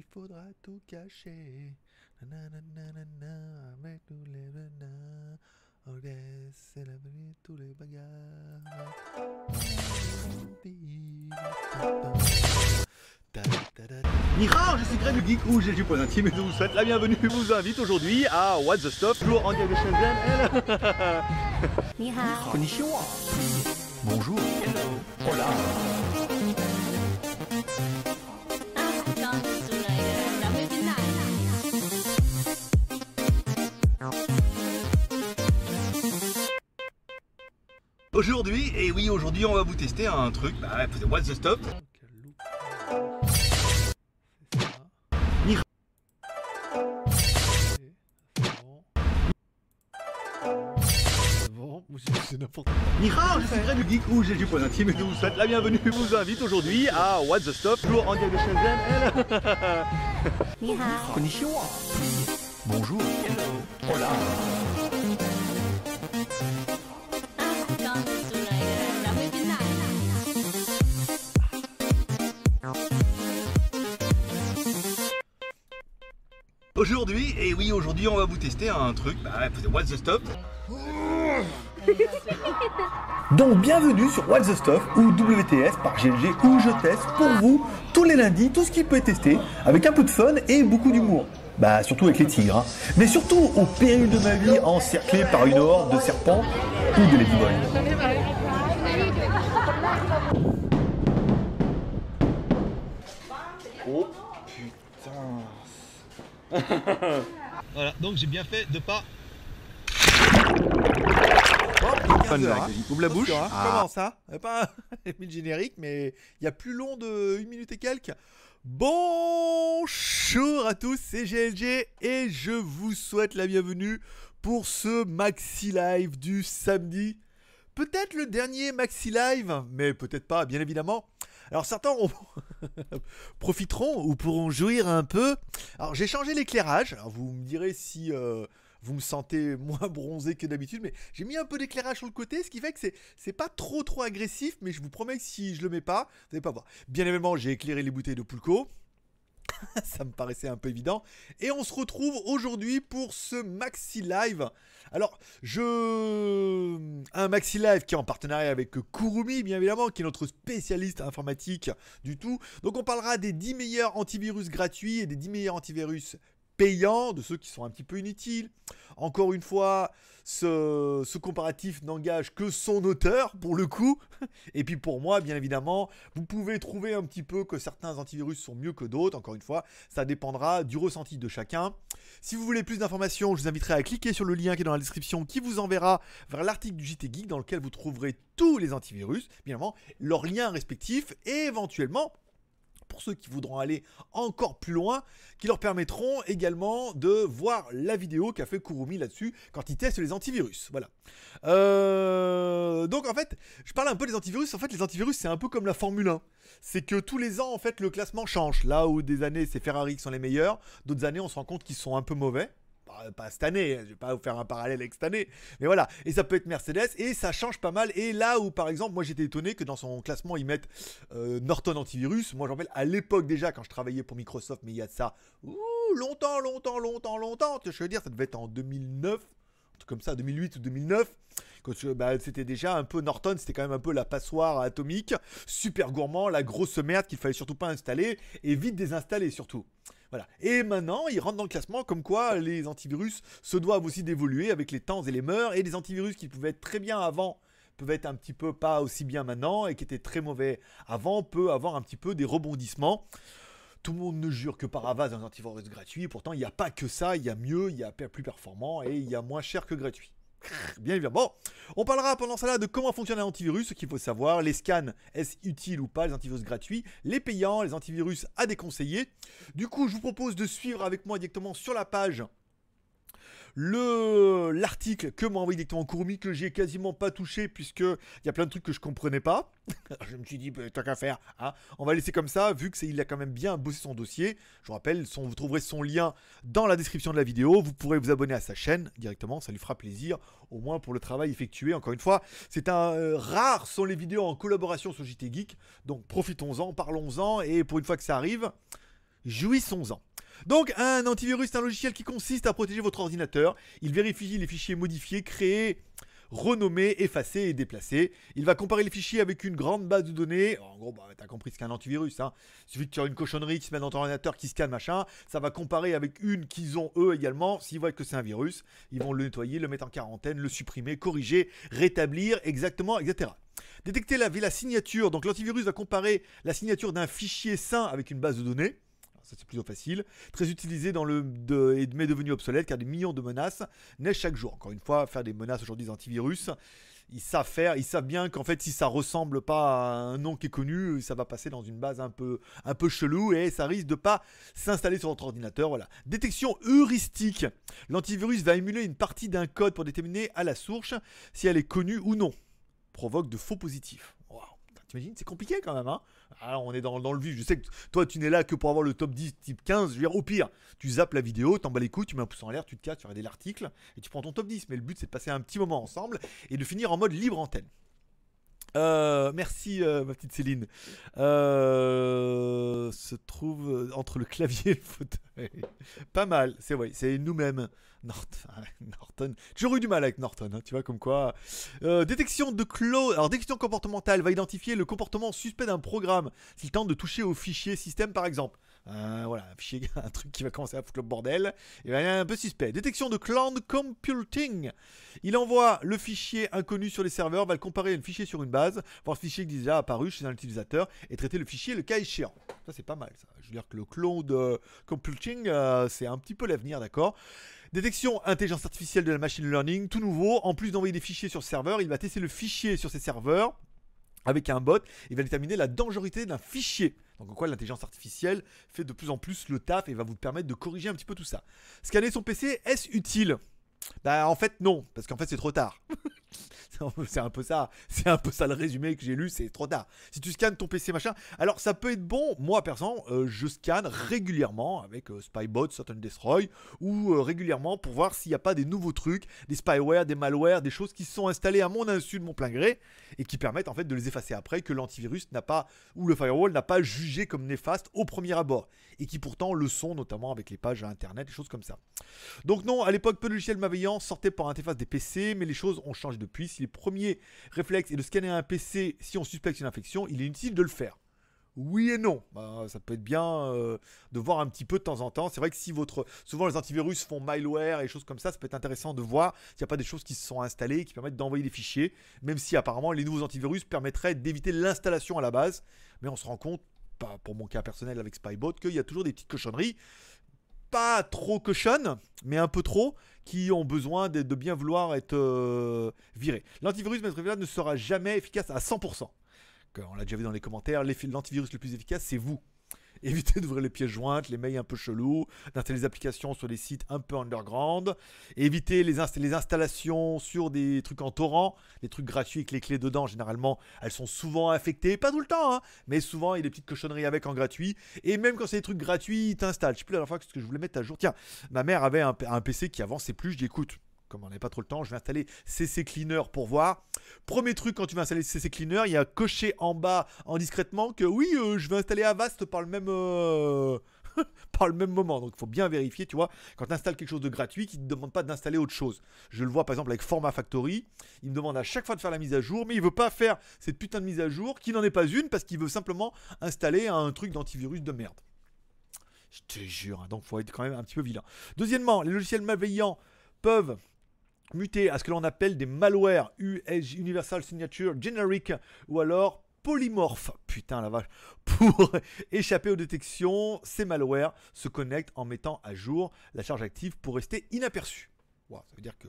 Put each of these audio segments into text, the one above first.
il faudra tout cacher. Nananana, avec tous les venins. Oh yes, c'est la venue tous les bagarres. Nihao, je suis Greg le Geek Rouge et du Point Intime et je vous souhaite la bienvenue. Je vous invite aujourd'hui à What the Stop, toujours en direct de Shenzhen. Elle-. Bonjour. Hola. Aujourd'hui, et oui, aujourd'hui, on va vous tester un truc. Bah, c'est What the Stop? C'est. Ou n'importe quoi. Je suis Greg le Geek Rouge et du Point Intime et je vous souhaite la bienvenue. Je vous invite aujourd'hui à What the Stop, toujours en direct de Shenzhen. Bonjour. Hola. Et oui, aujourd'hui, on va vous tester un truc. Bah, c'est What the Stop. Donc bienvenue sur What's the Stuff ou WTS par GLG où je teste pour vous tous les lundis tout ce qui peut être testé avec un peu de fun et beaucoup d'humour. Bah surtout avec les tigres, hein. mais surtout au péril de ma vie encerclé par une horde de serpents ou de ladyboys. voilà, donc j'ai bien fait de pas. Fun blague, ouvre la bouche. Hein. Ah. Comment ça Eh Pas mis le générique, mais il y a plus long de 1 minute et quelques. Bonjour à tous, c'est GLG et je vous souhaite la bienvenue pour ce Maxi Live du samedi. Peut-être le dernier Maxi Live, mais peut-être pas, bien évidemment. Alors certains en profiteront ou pourront jouir un peu. Alors j'ai changé l'éclairage. Alors vous me direz si euh, vous me sentez moins bronzé que d'habitude, mais j'ai mis un peu d'éclairage sur le côté, ce qui fait que c'est pas trop trop agressif, mais je vous promets que si je le mets pas, vous allez pas voir. Bien évidemment, j'ai éclairé les bouteilles de Pulco. Ça me paraissait un peu évident. Et on se retrouve aujourd'hui pour ce maxi live. Alors, je. Un maxi live qui est en partenariat avec Kurumi, bien évidemment, qui est notre spécialiste informatique du tout. Donc, on parlera des 10 meilleurs antivirus gratuits et des 10 meilleurs antivirus payants, de ceux qui sont un petit peu inutiles. Encore une fois, ce, ce comparatif n'engage que son auteur, pour le coup. Et puis pour moi, bien évidemment, vous pouvez trouver un petit peu que certains antivirus sont mieux que d'autres. Encore une fois, ça dépendra du ressenti de chacun. Si vous voulez plus d'informations, je vous inviterai à cliquer sur le lien qui est dans la description qui vous enverra vers l'article du JT Geek dans lequel vous trouverez tous les antivirus, bien évidemment, leurs liens respectifs et éventuellement pour ceux qui voudront aller encore plus loin, qui leur permettront également de voir la vidéo qu'a fait Kurumi là-dessus quand il teste les antivirus. Voilà. Euh, donc en fait, je parle un peu des antivirus. En fait, les antivirus, c'est un peu comme la Formule 1. C'est que tous les ans, en fait, le classement change. Là où des années, c'est Ferrari qui sont les meilleurs, d'autres années, on se rend compte qu'ils sont un peu mauvais. Pas- cette année, je vais pas vous faire un parallèle avec cette année, mais voilà. Et ça peut être Mercedes et ça change pas mal. Et là où, par exemple, moi j'étais étonné que dans son classement ils mettent euh, Norton antivirus. Moi j'en rappelle à l'époque déjà quand je travaillais pour Microsoft, mais il y a de ça ouh, longtemps, longtemps, longtemps, longtemps. Je veux dire, ça devait être en 2009, un truc comme ça, 2008 ou 2009. Quand je- bah, c'était déjà un peu Norton, c'était quand même un peu la passoire atomique, super gourmand, la grosse merde qu'il fallait surtout pas installer et vite désinstaller surtout. Voilà. Et maintenant, ils rentrent dans le classement comme quoi les antivirus se doivent aussi d'évoluer avec les temps et les mœurs et des antivirus qui pouvaient être très bien avant peuvent être un petit peu pas aussi bien maintenant et qui étaient très mauvais avant peut avoir un petit peu des rebondissements. Tout le monde ne jure que par avance d'un antivirus gratuit, pourtant il n'y a pas que ça, il y a mieux, il y a plus performant et il y a moins cher que gratuit. Bien évidemment. Bon, on parlera pendant là de comment fonctionne un antivirus, ce qu'il faut savoir, les scans, est-ce utile ou pas, les antivirus gratuits, les payants, les antivirus à déconseiller. Du coup, je vous propose de suivre avec moi directement sur la page le l'article que m'a envoyé directement Kurumi que j'ai quasiment pas touché puisque il y a plein de trucs que je comprenais pas. Je me suis dit bah, tant qu'à faire, hein, on va laisser comme ça vu que il a quand même bien bossé son dossier. Je vous rappelle, vous trouverez son lien dans la description de la vidéo. Vous pourrez vous abonner à sa chaîne directement, ça lui fera plaisir au moins pour le travail effectué. Encore une fois, c'est un euh, rare sont les vidéos en collaboration sur JT Geek, donc profitons-en, parlons-en et pour une fois que ça arrive. Jouissons-en. Donc un antivirus, c'est un logiciel qui consiste à protéger votre ordinateur. Il vérifie les fichiers modifiés, créés, renommés, effacés et déplacés. Il va comparer les fichiers avec une grande base de données. En gros, bah, t'as compris ce qu'est un antivirus. Hein. Il suffit que tu une cochonnerie qui se met dans ton ordinateur, qui scanne, machin. Ça va comparer avec une qu'ils ont eux également. S'ils voient que c'est un virus, ils vont le nettoyer, le mettre en quarantaine, le supprimer, corriger, rétablir, exactement, etc. Détecter la signature. Donc l'antivirus va comparer la signature d'un fichier sain avec une base de données. Ça, c'est plutôt facile. Très utilisé dans le de, mais devenu obsolète car des millions de menaces naissent chaque jour. Encore une fois, faire des menaces aujourd'hui antivirus, ils savent faire, ils savent bien qu'en fait, si ça ressemble pas à un nom qui est connu, ça va passer dans une base un peu, un peu chelou et ça risque de pas s'installer sur votre ordinateur. Voilà. Détection heuristique. L'antivirus va émuler une partie d'un code pour déterminer à la source si elle est connue ou non. Provoque de faux positifs. T'imagines, c'est compliqué quand même, hein Alors on est dans, dans le vif. Je sais que toi, tu n'es là que pour avoir le top 10, type 15. Je veux dire, au pire, tu zappes la vidéo, t'en bats les couilles, tu mets un pouce en l'air, tu te casses, tu regardes l'article et tu prends ton top 10. Mais le but, c'est de passer un petit moment ensemble et de finir en mode libre antenne. Euh, merci euh, ma petite Céline. Euh, se trouve entre le clavier et le fauteuil. Pas mal, c'est vrai, c'est nous-mêmes. Norton, Norton. Toujours eu du mal avec Norton, hein, tu vois comme quoi. Détection de clause. Alors détection comportementale va identifier le comportement suspect d'un programme s'il tente de toucher au fichier système par exemple. Euh, voilà, un fichier, un truc qui va commencer à foutre le bordel. Et ben, il est un peu suspect. Détection de cloud computing. Il envoie le fichier inconnu sur les serveurs, va le comparer à un fichier sur une base, voir le fichier qui est déjà apparu chez un utilisateur et traiter le fichier le cas échéant. Ça c'est pas mal. Ça. Je veux dire que le cloud computing, euh, c'est un petit peu l'avenir, d'accord? Détection intelligence artificielle de la machine learning, tout nouveau. En plus d'envoyer des fichiers sur serveur, il va tester le fichier sur ses serveurs avec un bot. Il va déterminer la dangerosité d'un fichier. Donc en quoi l'intelligence artificielle fait de plus en plus le taf et va vous permettre de corriger un petit peu tout ça. Scanner son PC, est-ce utile? Bah en fait non, parce qu'en fait c'est trop tard. c'est un peu ça, c'est un peu ça le résumé que j'ai lu, c'est trop tard. Si tu scannes ton PC machin, alors ça peut être bon. Moi personnellement, euh, je scanne régulièrement avec euh, Spybot, Certain Destroy ou euh, régulièrement pour voir s'il n'y a pas des nouveaux trucs, des spyware, des malwares, des choses qui sont installées à mon insu de mon plein gré et qui permettent en fait de les effacer après que l'antivirus n'a pas ou le firewall n'a pas jugé comme néfaste au premier abord et qui pourtant le sont notamment avec les pages internet, des choses comme ça. Donc non, à l'époque peu de logiciels malveillants sortaient par interface des PC, mais les choses ont changé depuis. Si les premiers réflexes est de scanner un PC si on suspecte une infection, il est inutile de le faire. Oui et non. Bah, ça peut être bien euh, de voir un petit peu de temps en temps. C'est vrai que si votre. Souvent, les antivirus font malware et choses comme ça, ça peut être intéressant de voir s'il n'y a pas des choses qui se sont installées qui permettent d'envoyer des fichiers. Même si apparemment, les nouveaux antivirus permettraient d'éviter l'installation à la base. Mais on se rend compte, pas pour mon cas personnel avec Spybot, qu'il y a toujours des petites cochonneries. Pas trop cochonnes, mais un peu trop, qui ont besoin de, bien vouloir être euh, virés. L'antivirus, maître ne sera jamais efficace à 100%. Que On l'a déjà vu dans les commentaires, l'antivirus le plus efficace, c'est vous. Évitez d'ouvrir les pièces jointes, les mails un peu chelous, d'installer des applications sur des sites un peu underground, évitez les, les installations sur des trucs en torrent, des trucs gratuits avec les clés dedans, généralement, elles sont souvent infectées, pas tout le temps, hein, mais souvent il y a des petites cochonneries avec en gratuit, et même quand c'est des trucs gratuits, ils t'installent. Je sais plus la dernière fois que je voulais mettre à jour. Tiens, ma mère avait un, un PC qui avançait plus, je dis écoute, comme on n'avait pas trop le temps, je vais installer CC Cleaner pour voir. Premier truc quand tu vas installer CC Cleaner, il y a coché en bas en discrètement que oui, euh, je vais installer Avast par le même euh, par le même moment. Donc il faut bien vérifier, tu vois, quand tu installes quelque chose de gratuit, qui ne te demande pas d'installer autre chose. Je le vois par exemple avec Format Factory, il me demande à chaque fois de faire la mise à jour, mais il veut pas faire cette putain de mise à jour qui n'en est pas une parce qu'il veut simplement installer un truc d'antivirus de merde. Je te jure, hein, donc faut être quand même un petit peu vilain. Deuxièmement, les logiciels malveillants peuvent muter à ce que l'on appelle des malwares US Universal Signature Generic ou alors polymorphes. Putain la vache. Pour échapper aux détections, ces malwares se connectent en mettant à jour la charge active pour rester inaperçus. Ça veut dire que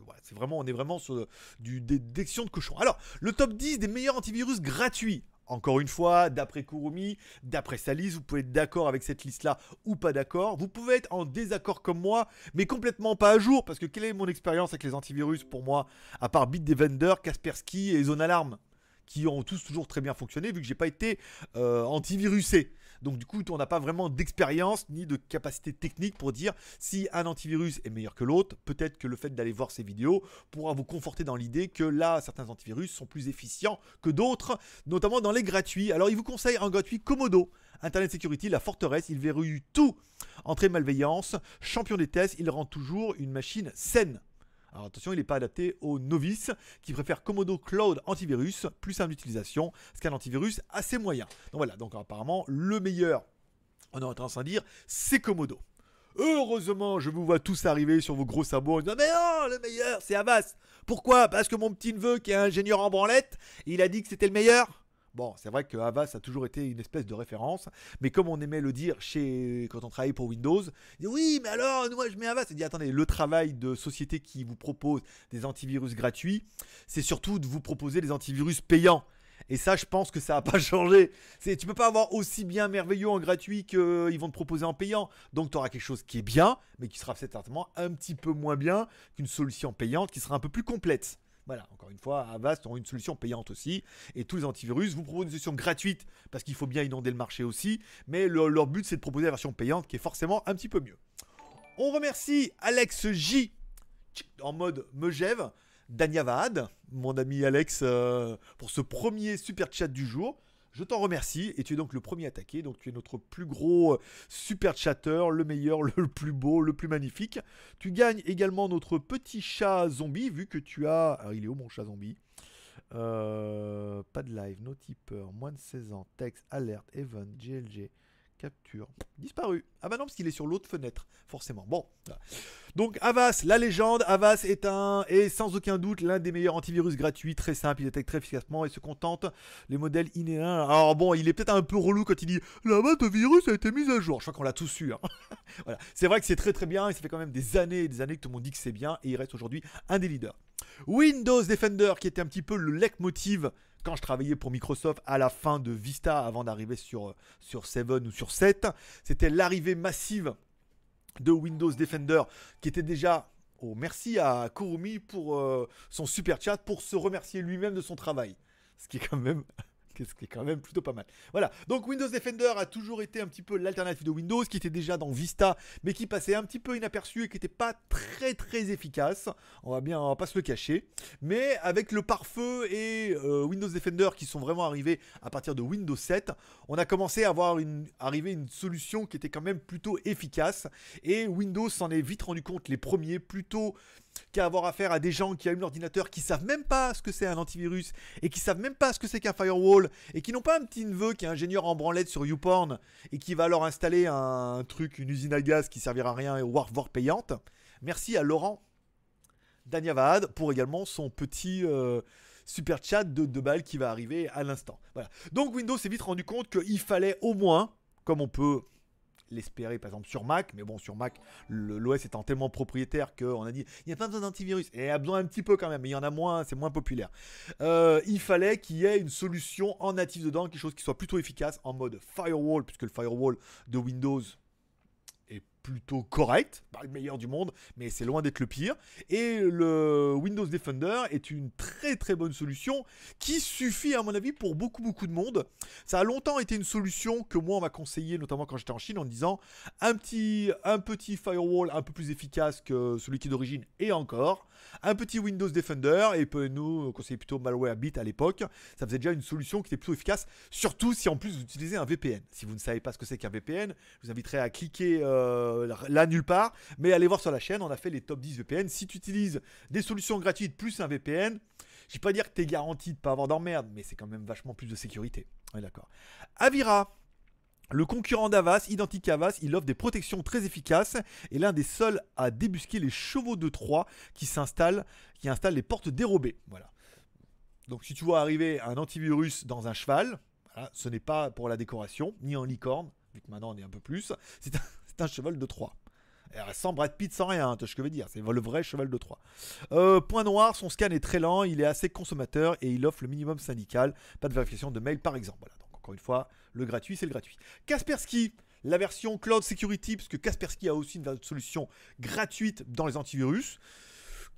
on est vraiment sur du des détections de cochon. Alors, le top 10 des meilleurs antivirus gratuits. Encore une fois, d'après Kurumi, d'après sa liste, vous pouvez être d'accord avec cette liste-là ou pas d'accord. Vous pouvez être en désaccord comme moi, mais complètement pas à jour, parce que quelle est mon expérience avec les antivirus pour moi, à part Bitdefender, Kaspersky et Zone Alarm qui ont tous toujours très bien fonctionné vu que j'ai pas été euh, antivirusé. Donc du coup, on n'a pas vraiment d'expérience ni de capacité technique pour dire si un antivirus est meilleur que l'autre. Peut-être que le fait d'aller voir ces vidéos pourra vous conforter dans l'idée que là, certains antivirus sont plus efficients que d'autres, notamment dans les gratuits. Alors il vous conseille un gratuit Komodo. Internet Security, la forteresse, il verrouille tout. Entrée malveillance, champion des tests, il rend toujours une machine saine. Alors attention, il n'est pas adapté aux novices qui préfèrent Komodo Cloud Antivirus, plus simple d'utilisation, scan antivirus assez moyen. Donc voilà, donc apparemment le meilleur, on est en train de dire, c'est Komodo. Heureusement, je vous vois tous arriver sur vos gros sabots en disant Mais non, le meilleur, c'est Avast. Pourquoi? Parce que mon petit neveu, qui est ingénieur en branlette, il a dit que c'était le meilleur Bon, c'est vrai que Avast a toujours été une espèce de référence, mais comme on aimait le dire chez quand on travaillait pour Windows, dit oui, mais alors moi je mets Avast. Il dit attendez, le travail de société qui vous propose des antivirus gratuits, c'est surtout de vous proposer des antivirus payants. Et ça, je pense que ça n'a pas changé. C'est, tu peux pas avoir aussi bien merveilleux en gratuit qu'ils vont te proposer en payant. Donc tu auras quelque chose qui est bien, mais qui sera certainement un petit peu moins bien qu'une solution payante qui sera un peu plus complète. Voilà, encore une fois, Avast ont une solution payante aussi. Et tous les antivirus vous proposent une solution gratuite parce qu'il faut bien inonder le marché aussi. Mais le- leur but, c'est de proposer la version payante qui est forcément un petit peu mieux. On remercie Alex J en mode Megève, Danyavad, mon ami Alex, euh, pour ce premier super chat du jour. Je t'en remercie et tu es donc le premier attaqué. Donc tu es notre plus gros euh, super chatter, le meilleur, le plus beau, le plus magnifique. Tu gagnes également notre petit chat zombie vu que tu as. Alors il est où mon chat zombie? Euh, Pas de live, no tipper, moins de 16 ans, texte, alerte, event, GLG, capture, disparu. Ah bah non parce qu'il est sur l'autre fenêtre, forcément. Bon. Donc Avast, la légende, Avast est un est sans aucun doute l'un des meilleurs antivirus gratuits, très simple, il détecte très efficacement et se contente les modèles inédits. Alors bon, il est peut-être un peu relou quand il dit la boîte de virus a été mise à jour. Je crois qu'on l'a tous eu. hein. voilà. C'est vrai que c'est très très bien et ça fait quand même des années et des années que tout le monde dit que c'est bien et il reste aujourd'hui un des leaders. Windows Defender qui était un petit peu le leitmotiv quand je travaillais pour Microsoft à la fin de Vista avant d'arriver sur, sur 7 ou sur 7, c'était l'arrivée massive de Windows Defender qui était déjà oh, merci à Kurumi pour euh, son super chat pour se remercier lui-même de son travail. Ce qui est quand même ce qui est quand même plutôt pas mal. Voilà. Donc Windows Defender a toujours été un petit peu l'alternative de Windows qui était déjà dans Vista mais qui passait un petit peu inaperçu et qui n'était pas très très efficace. On va bien on va pas se le cacher. Mais avec le pare-feu et euh, Windows Defender qui sont vraiment arrivés à partir de Windows 7, on a commencé à avoir une arriver une solution qui était quand même plutôt efficace et Windows s'en est vite rendu compte les premiers plutôt qu'à avoir affaire à des gens qui allument l'ordinateur qui savent même pas ce que c'est un antivirus et qui savent même pas ce que c'est qu'un firewall et qui n'ont pas un petit neveu qui est ingénieur en branlette sur YouPorn et qui va leur installer un truc, une usine à gaz qui servira à rien et voire, voire payante. Merci à Laurent Danyavad pour également son petit euh, super chat de 2 balles qui va arriver à l'instant. Voilà. Donc Windows s'est vite rendu compte qu'il fallait au moins, comme on peut l'espérer par exemple sur Mac, mais bon sur Mac l'OS étant tellement propriétaire qu'on a dit il n'y a pas besoin d'antivirus, et il y a besoin un petit peu quand même, mais il y en a moins, c'est moins populaire. Euh, il fallait qu'il y ait une solution en natif dedans, quelque chose qui soit plutôt efficace en mode firewall, puisque le firewall de Windows plutôt correct, pas le meilleur du monde, mais c'est loin d'être le pire. Et le Windows Defender est une très très bonne solution qui suffit à mon avis pour beaucoup beaucoup de monde. Ça a longtemps été une solution que moi on m'a conseillé, notamment quand j'étais en Chine, en disant un petit, un petit firewall un peu plus efficace que celui qui est d'origine et encore, un petit Windows Defender et peu- nous on conseillait plutôt Malwarebit à l'époque. Ça faisait déjà une solution qui était plutôt efficace, surtout si en plus vous utilisez un VPN. Si vous ne savez pas ce que c'est qu'un VPN, je vous inviterai à cliquer euh, là nulle part, mais allez voir sur la chaîne, on a fait les top 10 VPN. Si tu utilises des solutions gratuites plus un VPN, je vais pas dire que tu es garanti de pas avoir d'emmerde, mais c'est quand même vachement plus de sécurité. D'accord. Avira. Le concurrent d'Avas, identique à Avas, il offre des protections très efficaces et l'un des seuls à débusquer les chevaux de Troie qui installent les portes dérobées. Voilà. Donc si tu vois arriver un antivirus dans un cheval, ce n'est pas pour la décoration, ni en licorne, vu que maintenant on est un peu plus, c'est un, cheval de Troie. Sans Brad Pitt, sans rien, hein, tu vois ce que je veux dire, c'est le vrai cheval de Troie. Euh, point noir, son scan est très lent, il est assez consommateur et il offre le minimum syndical, pas de vérification de mail par exemple. Voilà, donc encore une fois, le gratuit, c'est le gratuit. Kaspersky, la version Cloud Security, puisque Kaspersky a aussi une solution gratuite dans les antivirus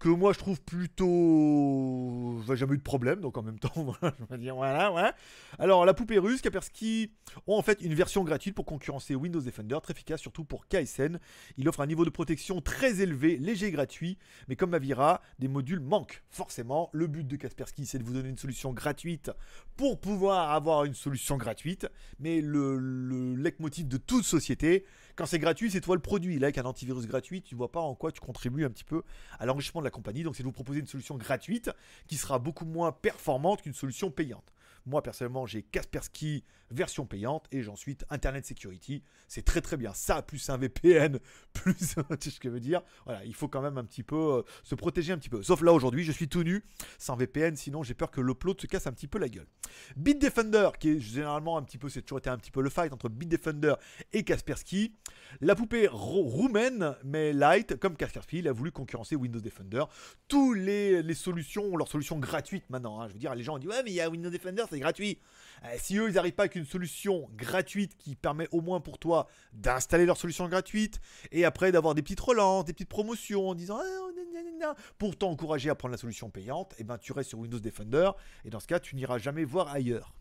que moi je trouve plutôt. Enfin, jamais eu de problème, donc en même temps, voilà. Alors, la poupée russe, Kaspersky ont en fait une version gratuite pour concurrencer Windows Defender, très efficace surtout pour KSN. Il offre un niveau de protection très élevé, léger et gratuit, mais comme Avira, des modules manquent. Forcément, le but de Kaspersky, c'est de vous donner une solution gratuite pour pouvoir avoir une solution gratuite, mais le, le leitmotiv de toute société, quand c'est gratuit, c'est toi le produit. Là, avec un antivirus gratuit, tu vois pas en quoi tu contribues un petit peu à l'enrichissement de la compagnie. Donc, c'est de vous proposer une solution gratuite qui sera beaucoup moins performante qu'une solution payante. Moi, personnellement, j'ai Kaspersky version payante et j'en suis Internet Security. C'est très très bien. Ça, plus un VPN, plus. tu sais ce que je veux dire Voilà, il faut quand même un petit peu euh, se protéger un petit peu. Sauf là, aujourd'hui, je suis tout nu, sans VPN, sinon j'ai peur que l'upload se casse un petit peu la gueule. Bitdefender, qui est généralement un petit peu, c'est toujours été un petit peu le fight entre Bitdefender et Kaspersky. La poupée rou- roumaine, mais light, comme Kaspersky, il a voulu concurrencer Windows Defender. Tous les, les solutions ont leurs solutions gratuites maintenant. hein. Je veux dire, les gens disent Ouais, mais il y a Windows Defender, c'est gratuit. Euh, si eux, ils n'arrivent pas avec une solution gratuite qui permet au moins pour toi d'installer leur solution gratuite et après d'avoir des petites relances, des petites promotions en disant Ah, pour t'encourager à prendre la solution payante, et ben tu restes sur Windows Defender et dans ce cas, tu n'iras jamais voir ailleurs.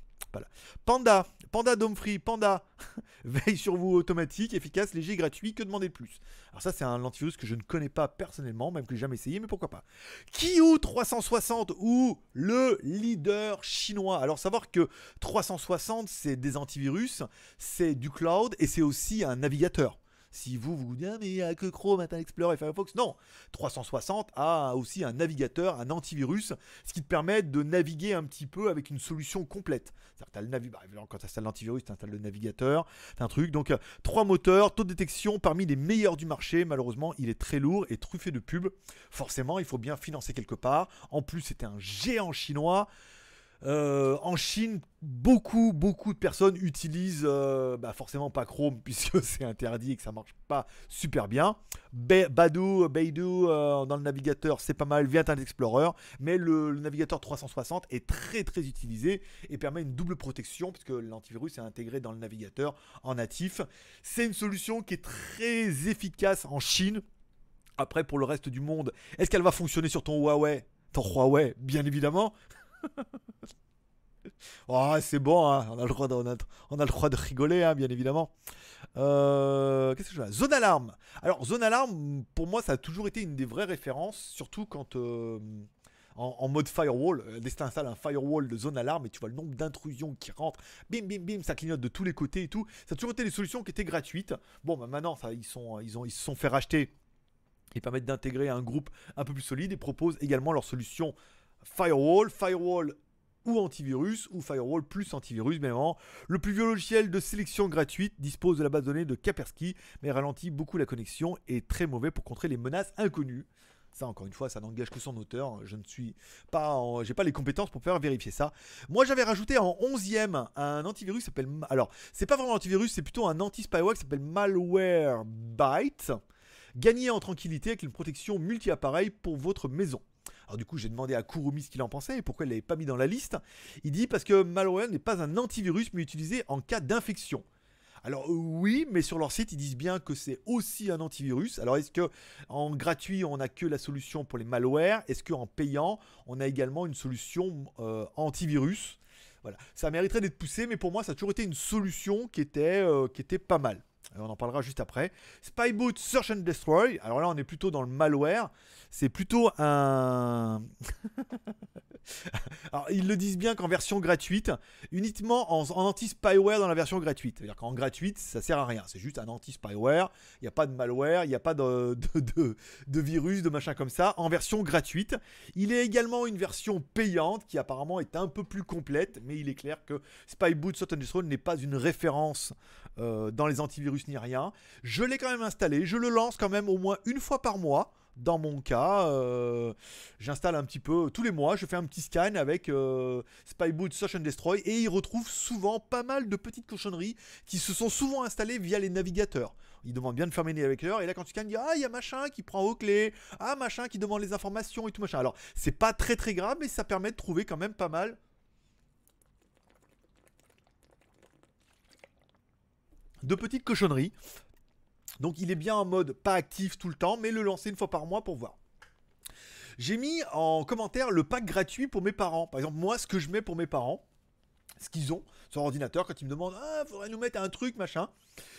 Panda, Panda Dome Free, Panda, veille sur vous automatique, efficace, léger, gratuit, que demander de plus? Alors ça c'est un antivirus que je ne connais pas personnellement, même que j'ai jamais essayé, mais pourquoi pas? Kiu 360 ou le leader chinois? Alors savoir que 360 c'est des antivirus, c'est du cloud et c'est aussi un navigateur. Si vous vous dites, ah, mais il a que Chrome, Internet Explorer et Firefox, non. 360 a aussi un navigateur, un antivirus, ce qui te permet de naviguer un petit peu avec une solution complète. C'est-à-dire que t'as le navi- bah, quand tu installes l'antivirus, tu installes le navigateur, t'as un truc. Donc, euh, trois moteurs, taux de détection parmi les meilleurs du marché. Malheureusement, il est très lourd et truffé de pubs. Forcément, il faut bien financer quelque part. En plus, c'était un géant chinois. Euh, en Chine, beaucoup, beaucoup de personnes utilisent euh, bah, forcément pas Chrome puisque c'est interdit et que ça marche pas super bien. Ba- Baidu, Baidu euh, dans le navigateur, c'est pas mal via Internet Explorer, mais le, le navigateur 360 est très très utilisé et permet une double protection puisque l'antivirus est intégré dans le navigateur en natif. C'est une solution qui est très efficace en Chine. Après, pour le reste du monde, est-ce qu'elle va fonctionner sur ton Huawei? Ton Huawei, bien évidemment. Oh, c'est bon, on, a le droit de, rigoler, hein, bien évidemment. Euh, Qu'est-ce que je fais Zone Alarme. Alors, Zone Alarme, pour moi, ça a toujours été une des vraies références, surtout quand euh, en, mode firewall, dès que un firewall de Zone Alarme et tu vois le nombre d'intrusions qui rentrent, bim, bim, bim, ça clignote de tous les côtés et tout. Ça a toujours été des solutions qui étaient gratuites. Bon, bah maintenant, ça, ils, sont, ils, ont, ils se sont fait racheter. Ils permettent d'intégrer un groupe un peu plus solide et proposent également leur solution firewall, firewall ou antivirus, ou firewall plus antivirus, bien évidemment. Le plus vieux logiciel de sélection gratuite dispose de la base de données de Kaspersky, mais ralentit beaucoup la connexion et est très mauvais pour contrer les menaces inconnues. Ça, encore une fois, ça n'engage que son auteur. Je ne suis pas, j'ai pas les compétences pour pouvoir vérifier ça. Moi, j'avais rajouté en 11e un antivirus qui s'appelle. Alors, c'est pas vraiment un antivirus, c'est plutôt un anti-spyware qui s'appelle Malwarebyte. Gagner en tranquillité avec une protection multi-appareil pour votre maison. Alors du coup, j'ai demandé à Kurumi ce qu'il en pensait et pourquoi il l'avait pas mis dans la liste. Il dit parce que malware n'est pas un antivirus mais utilisé en cas d'infection. Alors euh, oui, mais sur leur site, ils disent bien que c'est aussi un antivirus. Alors est-ce que en gratuit, on n'a que la solution pour les malwares? Est-ce qu'en payant, on a également une solution euh, antivirus? Voilà, ça mériterait d'être poussé, mais pour moi, ça a toujours été une solution qui était, euh, qui était pas mal. On en parlera juste après. Spyboot Search and Destroy. Alors là, on est plutôt dans le malware. C'est plutôt un. Alors, ils le disent bien qu'en version gratuite, uniquement en, anti-spyware dans la version gratuite. C'est-à-dire qu'en gratuite, ça sert à rien. C'est juste un anti-spyware. Il n'y a pas de malware, il n'y a pas de virus, de machin comme ça. En version gratuite. Il est également une version payante qui apparemment est un peu plus complète. Mais il est clair que Spyboot Search and Destroy n'est pas une référence euh, dans les antivirus ni rien. Je l'ai quand même installé. Je le lance quand même au moins une fois par mois. Dans mon cas, euh, j'installe un petit peu tous les mois, je fais un petit scan avec euh, Spyboot Search and Destroy et il retrouve souvent pas mal de petites cochonneries qui se sont souvent installées via les navigateurs. Il demande bien de fermer les navigateurs et là quand tu scannes, il ah il y a machin qui prend aux clés, ah machin qui demande les informations et tout machin. Alors c'est pas très très grave mais ça permet de trouver quand même pas mal de petites cochonneries. Donc il est bien en mode pas actif tout le temps, mais le lancer une fois par mois pour voir. J'ai mis en commentaire le pack gratuit pour mes parents. Par exemple, moi, ce que je mets pour mes parents, ce qu'ils ont sur ordinateur quand ils me demandent Ah, faudrait nous mettre un truc, machin.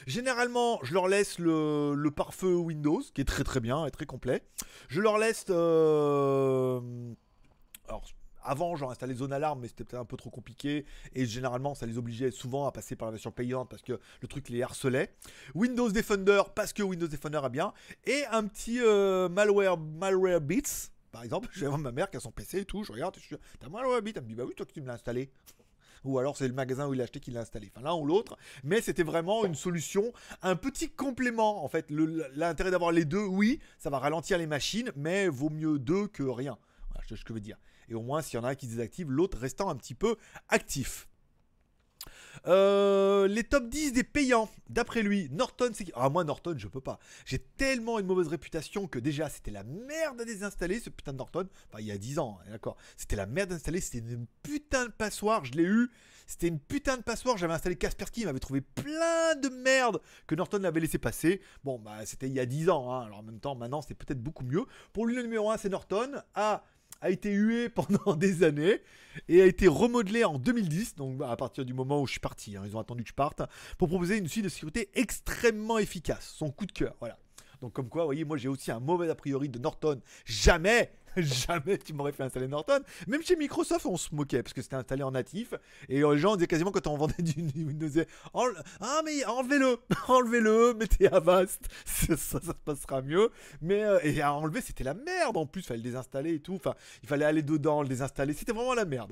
Généralement, je leur laisse le, pare-feu Windows, qui est très très bien et très complet. Je leur laisse. euh, Alors, avant, j'en installé Zone Alarme, mais c'était peut-être un peu trop compliqué. Et généralement, ça les obligeait souvent à passer par la version payante parce que le truc les harcelait. Windows Defender, parce que Windows Defender a bien. Et un petit euh, malware, malware Bits. Par exemple, je vais voir ma mère qui a son PC et tout. Je regarde, je suis, t'as malware Bits Elle me dit, bah oui, toi qui me l'as installé. Ou alors c'est le magasin où il l'a acheté qui l'a installé. Enfin, l'un ou l'autre. Mais c'était vraiment une solution, un petit complément. En fait, l'intérêt d'avoir les deux, oui, ça va ralentir les machines, mais vaut mieux deux que rien. Voilà, que je veux dire. Et au moins, s'il y en a un qui désactive, l'autre restant un petit peu actif. Euh, les top 10 des payants, d'après lui, Norton, c'est... Ah, moi, Norton, je peux pas. J'ai tellement une mauvaise réputation que déjà, c'était la merde à désinstaller, ce putain de Norton. Enfin, il y a 10 ans, hein, d'accord. C'était la merde à installer, c'était une putain de passoire, je l'ai eu. C'était une putain de passoire, j'avais installé Kaspersky, il m'avait trouvé plein de merde que Norton avait laissé passer. Bon, bah, c'était il y a 10 ans, hein. alors en même temps, maintenant, c'est peut-être beaucoup mieux. Pour lui, le numéro 1, c'est Norton. A a été hué pendant des années et a été remodelé en 2010, donc à partir du moment où je suis parti, hein, ils ont attendu que je parte, pour proposer une suite de sécurité extrêmement efficace. Son coup de cœur, voilà. Donc comme quoi, vous voyez, moi j'ai aussi un mauvais a priori de Norton. Jamais, jamais tu m'aurais fait installer Norton. Même chez Microsoft, on se moquait parce que c'était installé en natif. Et les gens disaient quasiment quand on vendait du Windows, ah mais enlevez-le, enlevez-le, mettez Avast, ça, ça, ça se passera mieux. Mais euh, et à enlever, c'était la merde en plus, il fallait le désinstaller et tout. Enfin, il fallait aller dedans, le désinstaller, c'était vraiment la merde.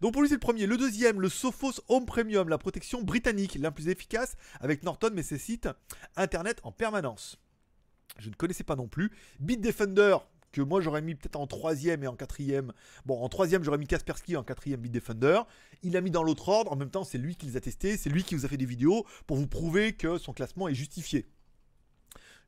Donc pour lui c'est le premier. Le deuxième, le Sophos Home Premium, la protection britannique, la plus efficace avec Norton, mais ses sites Internet en permanence. Je ne connaissais pas non plus. Bitdefender, que moi j'aurais mis peut-être en troisième et en quatrième. Bon, en troisième j'aurais mis Kaspersky, en quatrième Bitdefender. Il a mis dans l'autre ordre. En même temps, c'est lui qui les a testés, c'est lui qui vous a fait des vidéos pour vous prouver que son classement est justifié.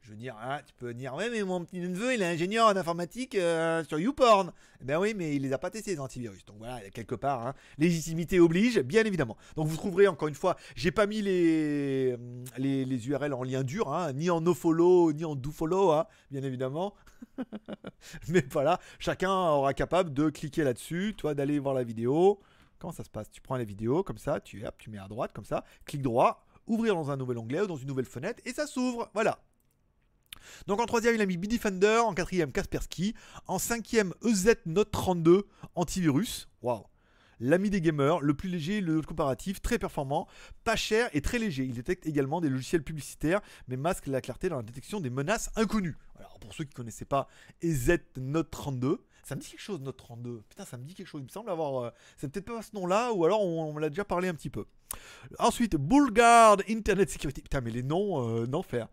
Je veux dire, hein, tu peux dire, ouais, mais mon petit neveu, il est ingénieur en informatique euh, sur YouPorn. Eh Ben oui, mais il les a pas testés, les antivirus. Donc voilà, quelque part, hein, légitimité oblige, bien évidemment. Donc vous trouverez, encore une fois, j'ai pas mis les, les, les URL en lien dur, hein, ni en nofollow, ni en dofollow, bien évidemment. mais voilà, chacun aura capable de cliquer là-dessus, toi, d'aller voir la vidéo. Comment ça se passe? Tu prends la vidéo, comme ça, tu, hop, tu mets à droite, comme ça, clic droit, ouvrir dans un nouvel onglet ou dans une nouvelle fenêtre, et ça s'ouvre. Voilà. Donc en troisième, il a mis Bitdefender, en quatrième, Kaspersky, en cinquième, EZ Note 32, antivirus. Waouh. L'ami des gamers, le plus léger, le comparatif, très performant, pas cher et très léger. Il détecte également des logiciels publicitaires, mais masque la clarté dans la détection des menaces inconnues. Alors pour ceux qui ne connaissaient pas EZ Note 32, ça me dit quelque chose Note 32. Putain, ça me dit quelque chose. Il me semble avoir. euh, c'est peut-être pas ce nom-là, ou alors on, l'a déjà parlé un petit peu. Ensuite, Bullguard Internet Security. Putain, mais les noms euh, d'enfer.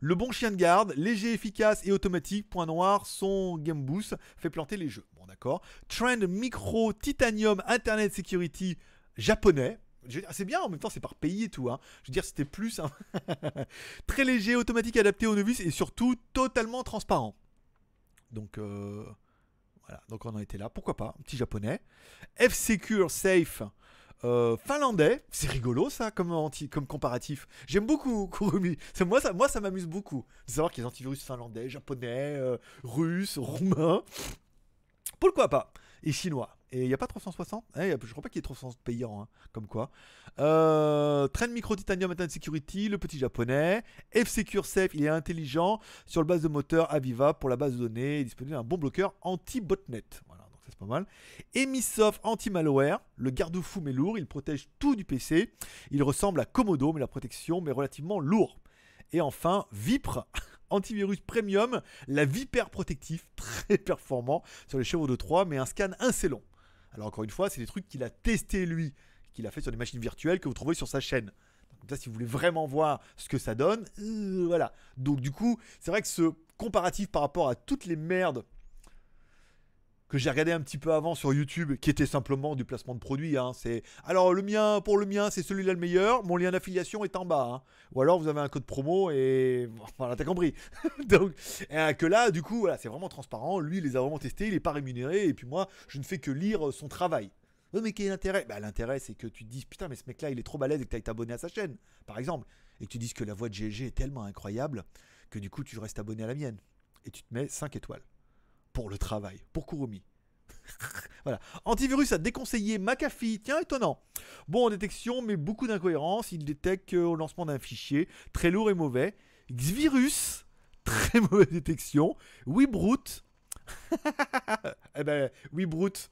Le bon chien de garde, léger, efficace et automatique, point noir, son Game Boost fait planter les jeux. Bon d'accord. Trend Micro Titanium Internet Security japonais. C'est bien, en même temps c'est par pays et tout. Hein. Je veux dire, c'était plus... Très léger, automatique, adapté aux novices et surtout totalement transparent. Donc euh, voilà, donc on en était là. Pourquoi pas, un petit japonais. F-Secure Safe euh, finlandais, c'est rigolo ça comme, anti, comme comparatif. J'aime beaucoup Kurumi. Moi ça, moi, ça m'amuse beaucoup de savoir qu'il y a des antivirus finlandais, japonais, euh, russes, roumains. Pourquoi pas? Et chinois. Et il n'y a pas 360 Eh, Je crois pas qu'il y ait 360 payants, hein, comme quoi. Euh, Trend Micro Titanium Internet Security, le petit japonais. F-Secure Safe, il est intelligent. Sur le base de moteur Aviva pour la base de données. Il est disponible un bon bloqueur anti-botnet. Voilà, ça c'est pas mal. Anti-Malware, le garde-fou mais lourd, il protège tout du PC. Il ressemble à Komodo, mais la protection mais relativement lourd. Et enfin, Vipre, antivirus premium, la Vipère protectif, très performant sur les chevaux de 3, mais un scan assez long. Alors encore une fois, c'est des trucs qu'il a testé lui, qu'il a fait sur des machines virtuelles que vous trouvez sur sa chaîne. Donc ça, si vous voulez vraiment voir ce que ça donne, euh, voilà. Donc du coup, c'est vrai que ce comparatif par rapport à toutes les merdes que j'ai regardé un petit peu avant sur YouTube, qui était simplement du placement de produits. hein. C'est alors le mien, pour le mien, c'est celui-là le meilleur. Mon lien d'affiliation est en bas. hein. Ou alors vous avez un code promo et voilà, t'as compris. Donc euh, que là, du coup, voilà, c'est vraiment transparent. Lui, il les a vraiment testés, il est pas rémunéré. Et puis moi, je ne fais que lire son travail. Mais quel est l'intérêt? Bah, L'intérêt, c'est que tu te dises putain, mais ce mec-là, il est trop balèze et que tu été abonné à sa chaîne, par exemple. Et que tu dises que la voix de GLG est tellement incroyable que du coup, tu restes abonné à la mienne. Et tu te mets 5 étoiles. Pour le travail, pour Kurumi. voilà. Antivirus a déconseillé McAfee. Tiens, étonnant. Bon détection, mais beaucoup d'incohérences. Il détecte euh, au lancement d'un fichier très lourd et mauvais. Xvirus, très mauvaise détection. WeBrute. eh ben, WeBrute.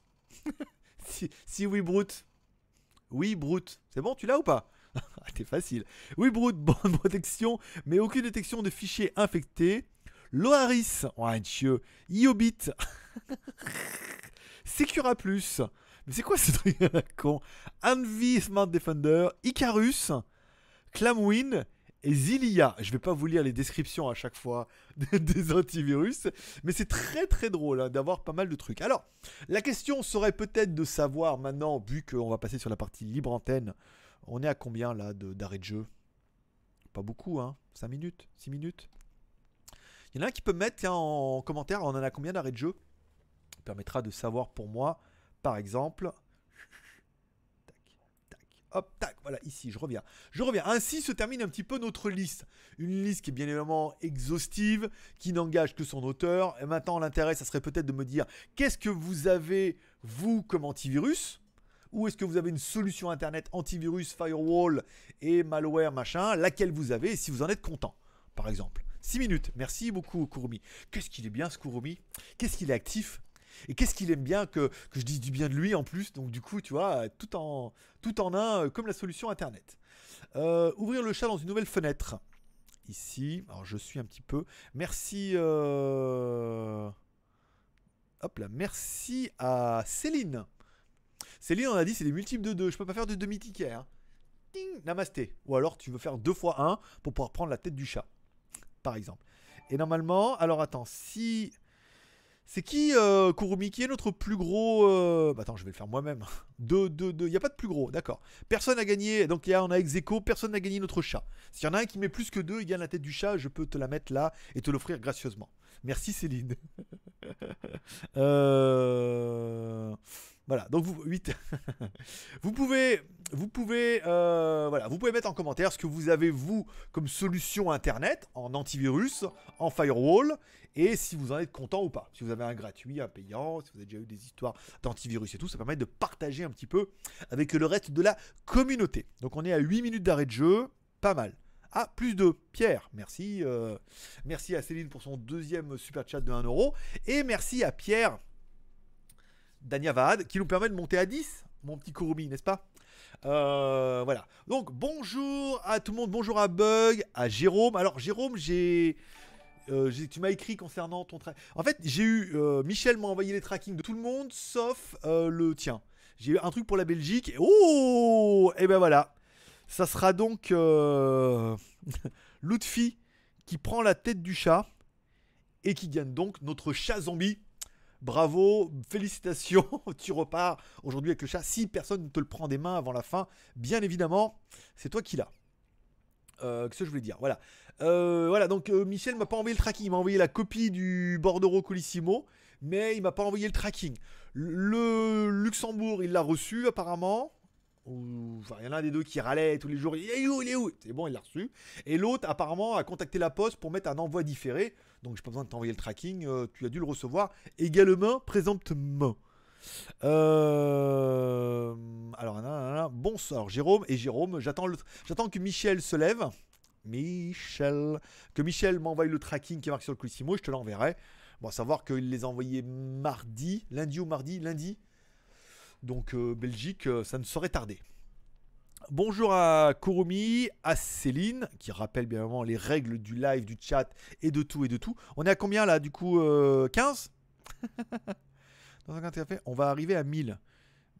si, si WeBrute. WeBrute. C'est bon, tu l'as ou pas? Ah, T'es facile. WeBrute, bonne protection, mais aucune détection de fichiers infectés. Loaris, ouais, chieux. Iobit. Secura Plus. Mais c'est quoi ce truc à con? Envy Smart Defender, Icarus, Clamwin et Zilia. Je vais pas vous lire les descriptions à chaque fois des- antivirus, mais c'est très très drôle hein, d'avoir pas mal de trucs. Alors, la question serait peut-être de savoir maintenant, vu qu'on va passer sur la partie libre antenne, on est à combien là de- d'arrêt de jeu? Pas beaucoup, hein 5 minutes? 6 minutes? Il y en a un qui peut me mettre en commentaire, on en a combien d'arrêt de jeu? Ça permettra de savoir pour moi, par exemple. Tac, tac, hop, tac, voilà, ici, je reviens. Je reviens. Ainsi se termine un petit peu notre liste. Une liste qui est bien évidemment exhaustive, qui n'engage que son auteur. Et maintenant, l'intérêt, ça serait peut-être de me dire qu'est-ce que vous avez, vous, comme antivirus? Ou est-ce que vous avez une solution internet antivirus, firewall et malware, machin, laquelle vous avez et si vous en êtes content, par exemple? 6 minutes. Merci beaucoup, Kurumi. Qu'est-ce qu'il est bien, ce Kurumi? Qu'est-ce qu'il est actif? Et qu'est-ce qu'il aime bien que, que je dise du bien de lui en plus? Donc, du coup, tu vois, tout en, tout en un, euh, comme la solution internet. Euh, ouvrir le chat dans une nouvelle fenêtre. Ici. Alors, je suis un petit peu. Merci. euh, Hop là. Merci à Céline. Céline, on a dit, c'est des multiples de 2. Je peux pas faire de demi-ticket. Hein. Ting, namasté. Ou alors, tu veux faire 2 fois 1 pour pouvoir prendre la tête du chat par exemple. Et normalement, alors attends, si. C'est qui, euh, Kurumi Qui est notre plus gros. euh, bah attends, je vais le faire moi-même. Deux, deux, deux. Il n'y a pas de plus gros, d'accord. Personne n'a gagné. Donc, a, on a ex personne n'a gagné notre chat. S'il y en a un qui met plus que deux, il gagne la tête du chat, je peux te la mettre là et te l'offrir gracieusement. Merci Céline. Euh, Voilà, donc vous, 8. vous pouvez, vous pouvez, euh, voilà, vous pouvez mettre en commentaire ce que vous avez vous comme solution internet en antivirus, en firewall, et si vous en êtes content ou pas. Si vous avez un gratuit, un payant, si vous avez déjà eu des histoires d'antivirus et tout, ça permet de partager un petit peu avec le reste de la communauté. Donc on est à 8 minutes d'arrêt de jeu, pas mal. Ah, plus de Pierre, merci. euh, merci à Céline pour son deuxième super chat de 1 euro. Et merci à Pierre Danyavad qui nous permet de monter à 10, mon petit Kurumi, n'est-ce pas? Euh, Voilà. Donc bonjour à tout le monde, bonjour à Bug, à Jérôme. Alors Jérôme, j'ai... euh, tu m'as écrit concernant ton tra- En fait, j'ai eu euh, Michel m'a envoyé les trackings de tout le monde sauf le tien. J'ai eu un truc pour la Belgique. Et oh Et ben voilà. Ça sera donc. Lutfi qui prend la tête du chat et qui gagne donc notre chat zombie. Bravo, félicitations, tu repars aujourd'hui avec le chat. Si personne ne te le prend des mains avant la fin, bien évidemment, c'est toi qui l'as. Euh, Qu'est-ce que je voulais dire? Voilà. Euh, voilà, donc euh, Michel m'a pas envoyé le tracking, il m'a envoyé la copie du bordereau colissimo, mais il m'a pas envoyé le tracking. Le Luxembourg, il l'a reçu apparemment. Il y en a un des deux qui râlait tous les jours. Il est où Il est où? C'est bon, il l'a reçu. Et l'autre, apparemment, a contacté la poste pour mettre un envoi différé. Donc, j'ai pas besoin de t'envoyer le tracking. euh, tu as dû le recevoir également, présentement. Euh, Alors, nanana, bon, alors Jérôme et Jérôme, j'attends que Michel se lève. Michel, que Michel m'envoie le tracking qui est marqué sur le Colissimo, je te l'enverrai. Bon, à savoir qu'il les a envoyés mardi, lundi ou mardi, lundi. Donc euh, Belgique, euh, ça ne saurait tarder. Bonjour à Kurumi, à Céline, qui rappelle bien évidemment les règles du live, du chat et de tout et de tout. On est à combien là du coup euh, 15 Dans un café, on va arriver à 1000.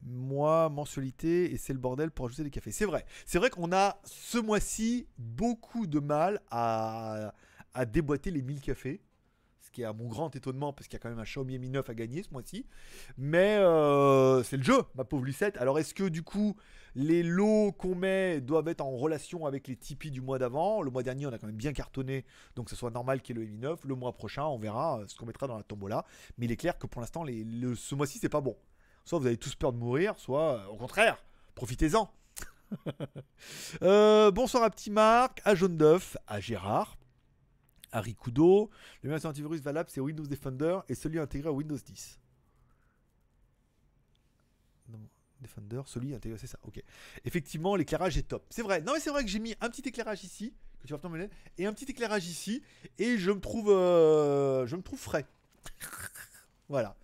Moi, mensualité, et c'est le bordel pour ajouter des cafés. C'est vrai. C'est vrai qu'on a ce mois-ci beaucoup de mal à, à déboîter les 1000 cafés. Qui est à mon grand étonnement parce qu'il y a quand même un Xiaomi Mi 9 à gagner ce mois-ci. Mais euh, c'est le jeu, ma pauvre Lucette. Alors est-ce que du coup, les lots qu'on met doivent être en relation avec les Tipeee du mois d'avant? Le mois dernier, on a quand même bien cartonné, donc ce soit normal qu'il y ait le Mi 9. Le mois prochain, on verra euh, ce qu'on mettra dans la tombola. Mais il est clair que pour l'instant, ce mois-ci, c'est pas bon. Soit vous avez tous peur de mourir, soit euh, au contraire, profitez-en. Bonsoir à Petit Marc, à Jaune d'œuf, à Gérard, Harry Kudo. Le meilleur antivirus valable, c'est Windows Defender et celui intégré à Windows 10. Non, Defender, celui intégré, c'est ça, ok. Effectivement, l'éclairage est top. C'est vrai, non mais c'est vrai que j'ai mis un petit éclairage ici, que tu vas et un petit éclairage ici, et je me trouve, euh, je me trouve frais. voilà.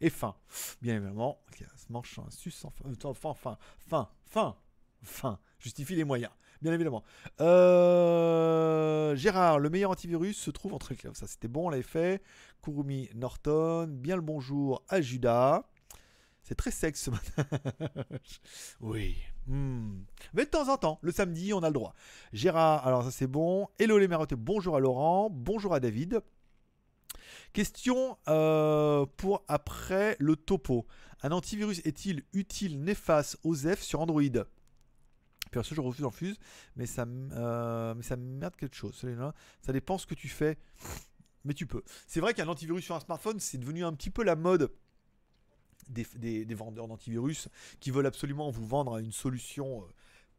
et fin. Bien évidemment, ok, se mange un sus enfin, enfin, fin, fin, fin, fin. Justifie les moyens, bien évidemment. Euh, Gérard, le meilleur antivirus se trouve entre les Ça, c'était bon, on l'avait fait. Kurumi Norton, bien le bonjour à Judas. C'est très sexe ce matin. oui. Hmm. Mais de temps en temps, le samedi, on a le droit. Gérard, alors ça c'est bon. Hello les marottes, bonjour à Laurent, bonjour à David. Question euh, pour après le topo. Un antivirus est-il utile, néfaste aux F sur Android? Perso, je refuse en fuse, mais ça, euh, mais ça merde quelque chose. Ça dépend ce que tu fais, mais tu peux. C'est vrai qu'un antivirus sur un smartphone, c'est devenu un petit peu la mode des, vendeurs d'antivirus qui veulent absolument vous vendre une solution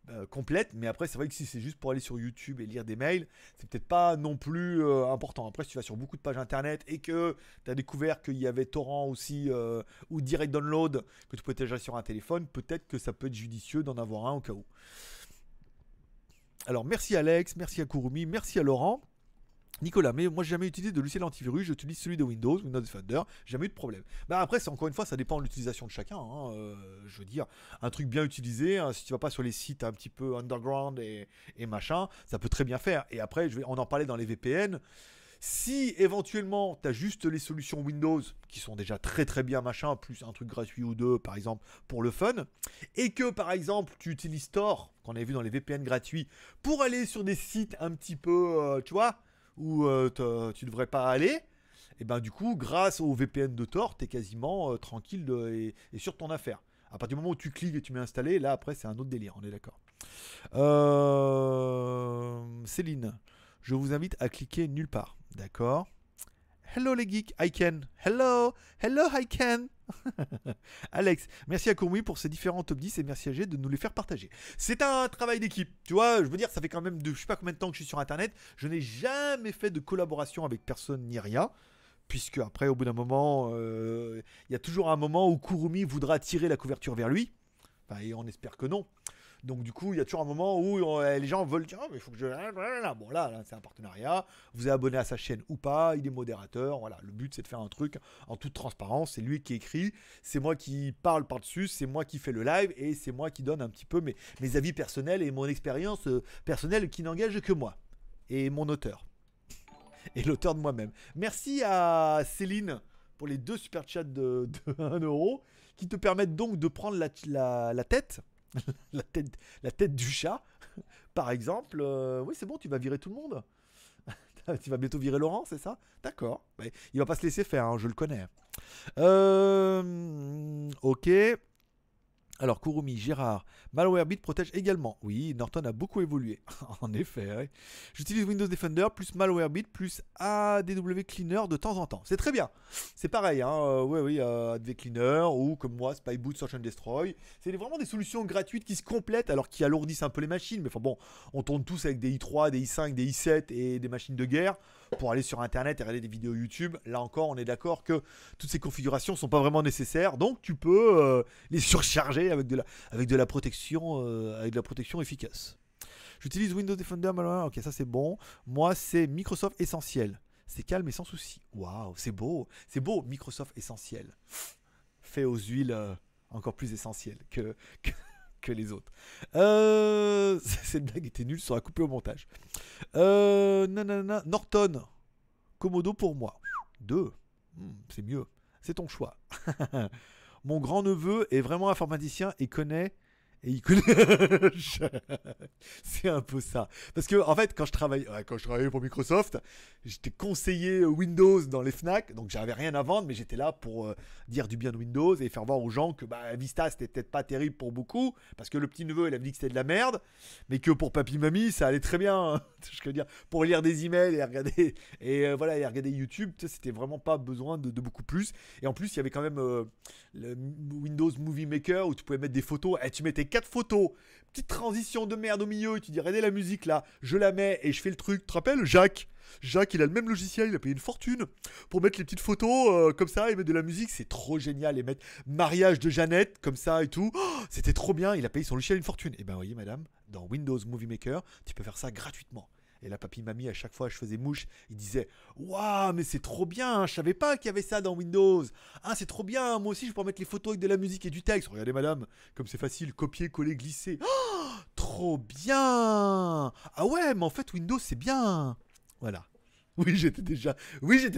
euh, euh, complète. Mais après, c'est vrai que si c'est juste pour aller sur YouTube et lire des mails, c'est peut-être pas non plus euh, important. Après, si tu vas sur beaucoup de pages internet et que tu as découvert qu'il y avait torrent aussi ou direct download que tu peux télécharger sur un téléphone, peut-être que ça peut être judicieux d'en avoir un au cas où. Alors merci Alex, merci à Kurumi, merci à Laurent. Nicolas, mais moi j'ai jamais utilisé de logiciel antivirus, j'utilise celui de Windows, Windows Defender, jamais eu de problème. Bah après, c'est encore une fois, ça dépend de l'utilisation de chacun. Hein, euh, je veux dire, un truc bien utilisé, hein, si tu vas pas sur les sites un petit peu underground et, machin, ça peut très bien faire. Et après, je vais, on en parlait dans les VPN. Si éventuellement tu as juste les solutions Windows qui sont déjà très très bien machin, plus un truc gratuit ou deux par exemple pour le fun, et que par exemple tu utilises Tor, qu'on avait vu dans les VPN gratuits, pour aller sur des sites un petit peu, euh, tu vois, où euh, tu devrais pas aller, et ben du coup, grâce au VPN de Tor, tu es quasiment euh, tranquille et, sur ton affaire. À partir du moment où tu cliques et tu mets installé, là après c'est un autre délire, on est d'accord. Euh, Céline, je vous invite à cliquer nulle part, d'accord? Hello les geeks, I can. Hello, hello I can. Alex, merci à Courmi pour ces différents top 10 et merci à G de nous les faire partager. C'est un travail d'équipe, tu vois, je veux dire, ça fait quand même de je sais pas combien de temps que je suis sur internet, je n'ai jamais fait de collaboration avec personne ni rien. Puisque après, au bout d'un moment, euh, il y a toujours un moment où Kurumi voudra tirer la couverture vers lui. et on espère que non. Donc du coup, il y a toujours un moment où euh, les gens veulent dire, oh, mais il faut que je... Bon là, c'est un partenariat, vous êtes abonné à sa chaîne ou pas, il est modérateur, voilà, le but c'est de faire un truc en toute transparence, c'est lui qui écrit, c'est moi qui parle par-dessus, c'est moi qui fais le live et c'est moi qui donne un petit peu mes, mes avis personnels et mon expérience euh, personnelle qui n'engage que moi et mon auteur. Et l'auteur de moi-même. Merci à Céline pour les deux super chats de, 1 euro qui te permettent donc de prendre la tête la, tête, du chat, par exemple, euh, oui, c'est bon, tu vas virer tout le monde. tu vas bientôt virer Laurent, c'est ça? D'accord. Il il va pas se laisser faire, hein, je le connais. Euh, ok. Alors, Kurumi, Gérard, Malwarebit protège également. Oui, Norton a beaucoup évolué. en effet, j'utilise Windows Defender plus Malwarebit plus ADW Cleaner de temps en temps. C'est très bien. C'est pareil, hein. Euh, oui, oui, euh, ADW Cleaner ou comme moi, Spyboot Search and Destroy. C'est vraiment des solutions gratuites qui se complètent alors qui alourdissent un peu les machines. Mais enfin bon, on tourne tous avec des i3, des i5, des i7 et des machines de guerre pour aller sur internet et regarder des vidéos YouTube. Là encore, on est d'accord que toutes ces configurations sont pas vraiment nécessaires. Donc tu peux euh, les surcharger avec de la, protection, euh, avec de la protection efficace. J'utilise Windows Defender, ok, ça c'est bon. Moi, c'est Microsoft Essentiel. C'est calme et sans souci. Waouh, c'est beau, c'est beau, Microsoft Essentiel. Fait aux huiles euh, encore plus essentielles que, les autres. Euh, cette blague était nulle, sera coupée au montage. Euh, nanana, Norton, Komodo pour moi. Deux, hmm, c'est mieux. C'est ton choix. Mon grand-neveu est vraiment informaticien et connaît et il c'est un peu ça. Parce que, en fait, quand je, travaillais, quand je travaillais pour Microsoft, j'étais conseiller Windows dans les Fnac, donc j'avais rien à vendre, mais j'étais là pour euh, dire du bien de Windows et faire voir aux gens que bah, Vista c'était peut-être pas terrible pour beaucoup, parce que le petit neveu il avait dit que c'était de la merde, mais que pour papy mamie ça allait très bien. je veux dire, pour lire des emails et regarder et euh, voilà et regarder YouTube, c'était vraiment pas besoin de, beaucoup plus. Et en plus, il y avait quand même euh, le Windows Movie Maker où tu pouvais mettre des photos, et tu mettais quatre photos. Petite transition de merde au milieu, et tu dis regardez la musique là, je la mets et je fais le truc. Tu te rappelles Jacques? Jacques, il a le même logiciel, il a payé une fortune pour mettre les petites photos euh, comme ça et mettre de la musique. C'est trop génial. Et mettre mariage de Jeannette comme ça et tout. Oh, C'était trop bien. Il a payé son logiciel une fortune. Et ben, voyez, madame, dans Windows Movie Maker, tu peux faire ça gratuitement. Et là, papy, mamie, à chaque fois, je faisais mouche. Il disait Waouh, mais c'est trop bien. Je savais pas qu'il y avait ça dans Windows. Ah, c'est trop bien. Moi aussi, je pourrais mettre les photos avec de la musique et du texte. Regardez, madame, comme c'est facile. Copier, coller, glisser. Oh, trop bien. Ah ouais, mais en fait, Windows, c'est bien. Voilà. Oui, j'étais déjà,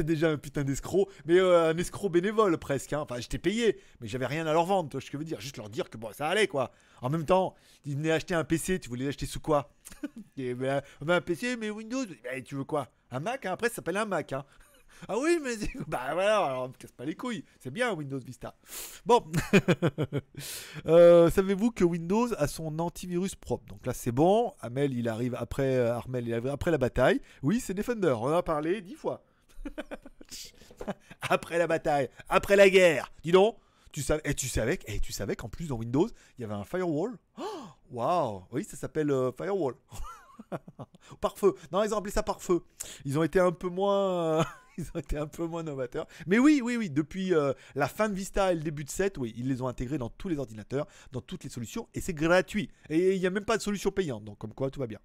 déjà un putain d'escroc, mais euh, un escroc bénévole presque. hein. Enfin, j'étais payé, mais j'avais rien à leur vendre. Que je veux dire Juste leur dire que bon, ça allait quoi. En même temps, ils venaient acheter un PC. Tu voulais l'acheter sous quoi? Ben, un PC, mais Windows. Ben, tu veux quoi? Un Mac hein Après, ça s'appelle un Mac. Hein. Ah oui, mais bah voilà, alors, on me casse pas les couilles. C'est bien Windows Vista. Bon, Euh, savez-vous que Windows a son antivirus propre? Donc là, c'est bon. Amel, il arrive après. euh, Armel, il arrive après la bataille. Oui, c'est Defender. On en a parlé dix fois. après la bataille, après la guerre. Dis donc. Tu savais, et tu savais, et tu savais qu'en plus dans Windows, il y avait un firewall? Waouh, oui, ça s'appelle euh, firewall. Pare-feu. Non, ils ont appelé ça pare-feu. Ils ont été un peu moins. Ils ont été un peu moins novateurs. Mais oui, oui, oui, depuis euh, la fin de Vista et le début de 7, oui, ils les ont intégrés dans tous les ordinateurs, dans toutes les solutions, et c'est gratuit. Et il n'y a même pas de solution payante, donc comme quoi tout va bien.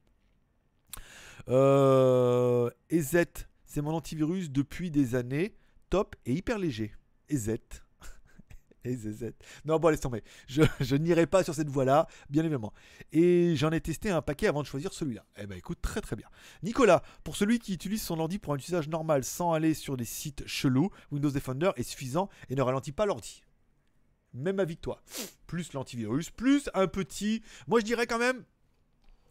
Euh, EZ, c'est mon antivirus depuis des années, top et hyper léger. EZ. Non, bon, laisse tomber. Je, n'irai pas sur cette voie-là, bien évidemment. Et j'en ai testé un paquet avant de choisir celui-là. Eh ben écoute, très très bien. Nicolas, pour celui qui utilise son ordi pour un usage normal sans aller sur des sites chelous, Windows Defender est suffisant et ne ralentit pas l'ordi. Même avis que toi. Plus l'antivirus, plus un petit. Moi je dirais quand même.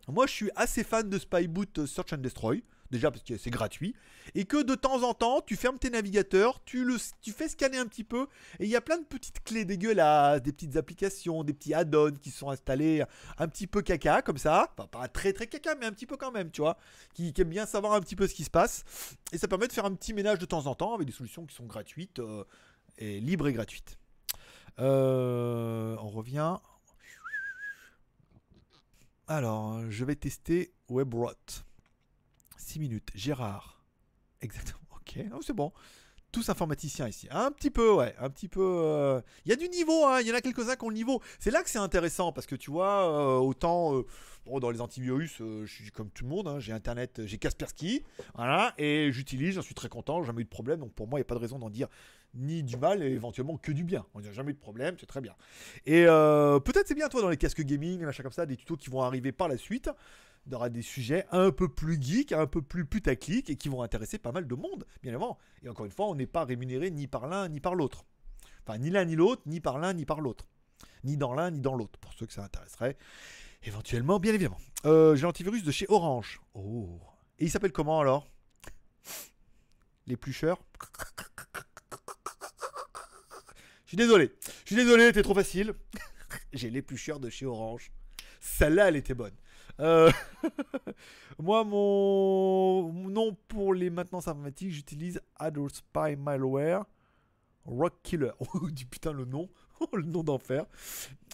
Moi je suis assez fan de Spyboot Search and Destroy. Déjà parce que c'est gratuit. Et que de temps en temps, tu fermes tes navigateurs, tu, le, tu fais scanner un petit peu. Et il y a plein de petites clés dégueulasses, des petites applications, des petits add-ons qui sont installés un petit peu caca comme ça. Enfin, pas très très caca, mais un petit peu quand même, tu vois. Qui, qui aiment bien savoir un petit peu ce qui se passe. Et ça permet de faire un petit ménage de temps en temps avec des solutions qui sont gratuites euh, et libres et gratuites. Euh, on revient. Alors, je vais tester WebRot. 6 minutes. Gérard. Exactement. Ok, c'est bon. Tous informaticiens ici. Un petit peu, ouais. Un petit peu. euh, Il y a du niveau, hein. Il y en a quelques-uns qui ont le niveau. C'est là que c'est intéressant parce que tu vois, euh, autant euh, dans les antivirus, je suis comme tout le monde. hein, J'ai Internet, j'ai Kaspersky. Voilà. Et j'utilise, j'en suis très content. Jamais eu de problème. Donc pour moi, il n'y a pas de raison d'en dire ni du mal et éventuellement que du bien. On n'a jamais eu de problème, c'est très bien. Et peut-être c'est bien, toi, dans les casques gaming, des machins comme ça, des tutos qui vont arriver par la suite. Il y aura des sujets un peu plus geek, un peu plus putaclic et qui vont intéresser pas mal de monde, bien évidemment. Et encore une fois, on n'est pas rémunéré ni par l'un ni par l'autre. Enfin, ni l'un ni l'autre, ni par l'un ni par l'autre. Ni dans l'un ni dans l'autre, pour ceux que ça intéresserait. Éventuellement, bien évidemment. Euh, J'ai l'antivirus de chez Orange. Oh. Et il s'appelle comment alors? L'éplucheur Je suis désolé. Je suis désolé, t'es trop facile. J'ai l'éplucheur de chez Orange. Celle-là, elle était bonne. Euh, Moi, mon nom pour les maintenances informatiques, j'utilise Adult Spy Malware Rock Killer. Oh, du putain, le nom. Oh, le nom d'enfer.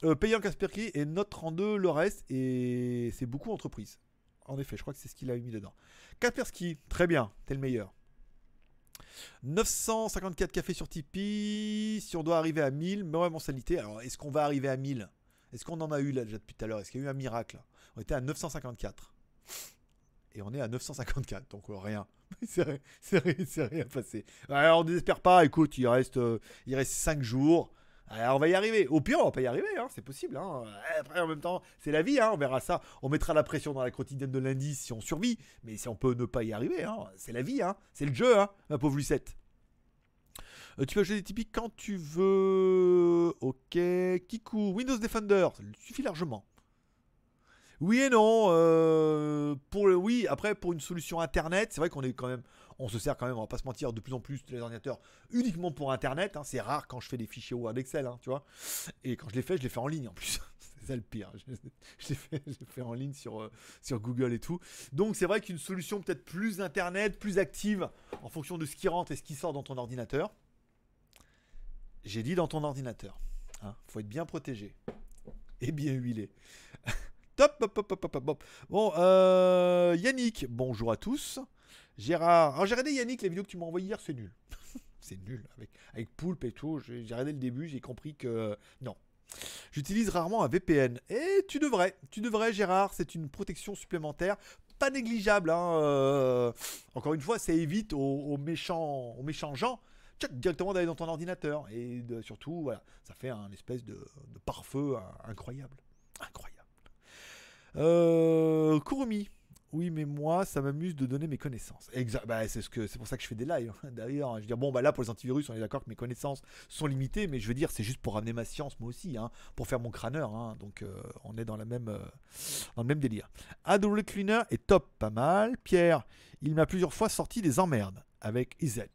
Euh, payant Kaspersky et Note 32 le reste. Et c'est beaucoup entreprise. En effet, je crois que c'est ce qu'il a mis dedans. Kaspersky, très bien, t'es le meilleur. 954 cafés sur Tipeee. Si on doit arriver à 1000, mais ouais, mensualité. Alors, est-ce qu'on va arriver à 1000 Est-ce qu'on en a eu là déjà depuis tout à l'heure? Est-ce qu'il y a eu un miracle? On était à 954. Et on est à 954, donc rien. c'est rien, passé. Alors, on désespère pas. Écoute, il reste, euh, il reste 5 jours. Alors, on va y arriver. Au pire, on va pas y arriver, hein, c'est possible. hein. Après, en même temps, c'est la vie, hein, on verra ça. On mettra la pression dans la quotidienne de lundi si on survit. Mais si on peut ne pas y arriver, c'est la vie, c'est le jeu, ma pauvre Lucette. Euh, tu peux ajouter des typiques quand tu veux. Ok. Kiku, Windows Defender, ça suffit largement. Oui et non. euh, pour oui, après pour une solution internet, c'est vrai qu'on est quand même, on se sert quand même, on va pas se mentir, de plus en plus les ordinateurs uniquement pour internet. hein. c'est rare quand je fais des fichiers Word Excel, hein, tu vois. Et quand je les fais, je les fais en ligne en plus. c'est ça le pire. Je, les fais, en ligne sur euh, sur Google et tout. Donc c'est vrai qu'une solution peut-être plus internet, plus active en fonction de ce qui rentre et ce qui sort dans ton ordinateur. J'ai dit dans ton ordinateur. Hein, faut être bien protégé. et bien huilé. Top, top, top, top, top. Bon, euh, Yannick, bonjour à tous. Gérard, alors j'ai regardé Yannick, les vidéos que tu m'as envoyées hier, c'est nul. c'est nul, avec, Poulpe et tout. J'ai regardé le début, j'ai compris que non. J'utilise rarement un VPN. Et tu devrais, tu devrais Gérard, c'est une protection supplémentaire. Pas négligeable, hein, euh, Encore une fois, ça évite aux, méchants, aux méchants gens directement d'aller dans ton ordinateur. Et surtout, voilà, ça fait un espèce de, de pare-feu hein, incroyable. Incroyable. Euh, Kurumi. Oui, mais moi, ça m'amuse de donner mes connaissances. Bah, c'est ce pour ça que je fais des lives. hein. D'ailleurs, je veux dire, bon, bah là, pour les antivirus, on est d'accord que mes connaissances sont limitées, mais je veux dire, c'est juste pour ramener ma science, moi aussi, hein, pour faire mon crâneur. hein. donc, euh, on est dans la même, euh, dans le même délire. AW Cleaner est top, pas mal. Pierre, il m'a plusieurs fois sorti des emmerdes avec Izet.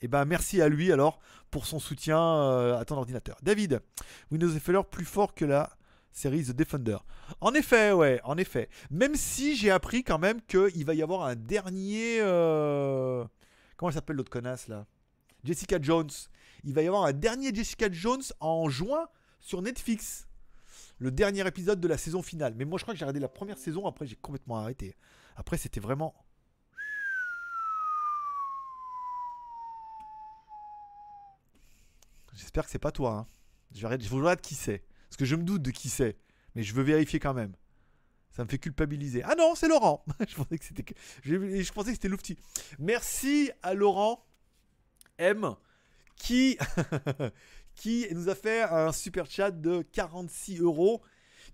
Et ben merci à lui alors pour son soutien euh, à ton ordinateur. David, Windows FLR plus fort que la série The Defender. En effet, ouais, en effet. Même si j'ai appris quand même qu'il va y avoir un dernier. euh, Comment elle s'appelle l'autre connasse là? Jessica Jones. Il va y avoir un dernier Jessica Jones en juin sur Netflix. Le dernier épisode de la saison finale. Mais moi je crois que j'ai regardé la première saison, après j'ai complètement arrêté. Après c'était vraiment J'espère que c'est pas toi. hein. Je vais je regarde qui c'est. Parce que je me doute de qui c'est. Mais je veux vérifier quand même. Ça me fait culpabiliser. Ah non, c'est Laurent. je pensais que c'était je, pensais. Merci à Laurent M qui qui nous a fait un super chat de 46 euros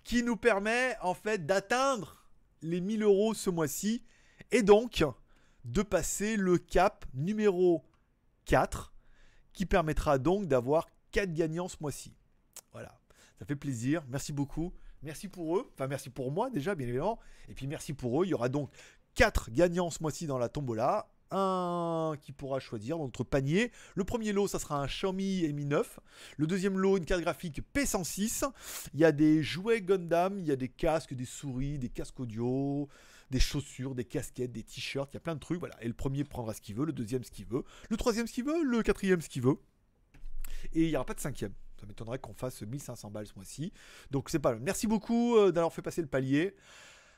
qui nous permet en fait d'atteindre les 1000 euros ce mois-ci et donc de passer le cap numéro 4 qui permettra donc d'avoir 4 gagnants ce mois-ci. Ça fait plaisir, merci beaucoup. Merci pour eux, enfin merci pour moi déjà bien évidemment, et puis merci pour eux. Il y aura donc 4 gagnants ce mois-ci dans la tombola. Un qui pourra choisir dans notre panier. Le premier lot, ça sera un Xiaomi Mi 9. Le deuxième lot, une carte graphique P106. Il y a des jouets Gundam, il y a des casques, des souris, des casques audio, des chaussures, des casquettes, des t-shirts, il y a plein de trucs. Voilà. Et le premier prendra ce qu'il veut, le deuxième ce qu'il veut, le troisième ce qu'il veut, le quatrième ce qu'il veut. Et il n'y aura pas de cinquième. Ça m'étonnerait qu'on fasse 1500 balles ce mois-ci. Donc c'est pas mal. Merci beaucoup euh, d'avoir fait passer le palier.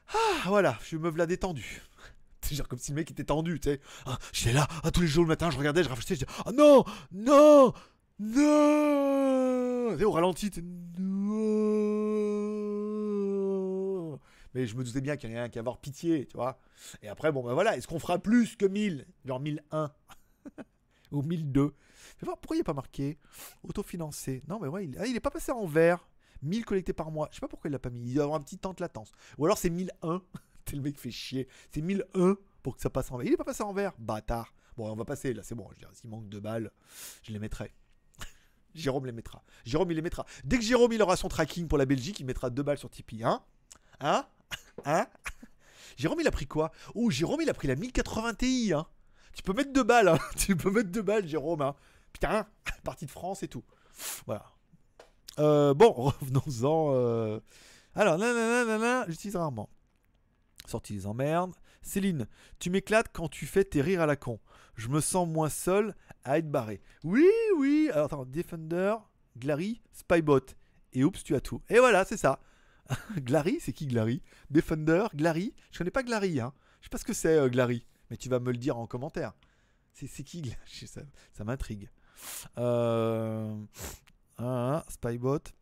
Ah, voilà, je me v'là détendu. C'est genre comme si le mec était tendu, tu sais. Ah, J'étais là, ah, tous les jours le matin, je regardais, je réfléchissais, je disais, ah non, non, non. Sais, au ralenti, non. Mais je me doutais bien qu'il y en avait un qui avoir pitié, tu vois. Et après, bon, ben voilà, est-ce qu'on fera plus que 1000 Genre 1001 Ou 1002 Fais voir, pourquoi il n'est pas marqué Autofinancé? Non, mais ouais, il, ah, il est pas passé en vert. 1000 collectés par mois. Je sais pas pourquoi il l'a pas mis. Il doit avoir un petit temps de latence. Ou alors c'est 1001. T'es le mec fait chier. C'est 1001 pour que ça passe en vert. Il est pas passé en vert. Bâtard. Bon, on va passer là, c'est bon. Je s'il manque deux balles, je les mettrai. Jérôme les mettra. Jérôme, il les mettra. Dès que Jérôme, il aura son tracking pour la Belgique, il mettra deux balles sur Tipeee. Hein? Hein? Hein? Jérôme, il a pris quoi? Oh, Jérôme, il a pris la 1080 Ti. Hein tu peux mettre deux balles. Hein tu peux mettre deux balles, Jérôme. Hein Putain, partie de France et tout. Voilà. Euh, bon, revenons-en. euh. Alors, nanana, j'utilise rarement. Sortie des emmerdes. Céline, tu m'éclates quand tu fais tes rires à la con. Je me sens moins seul à être barré. Oui, oui. Alors, attends, Defender, Glary, Spybot. Et oups, tu as tout. Et voilà, c'est ça. Glary, c'est qui Glary? Defender, Glary? Je connais pas Glary, hein. Je sais pas ce que c'est, euh, Glary. Mais tu vas me le dire en commentaire. C'est qui Ça, m'intrigue. Euh... un, Spybot.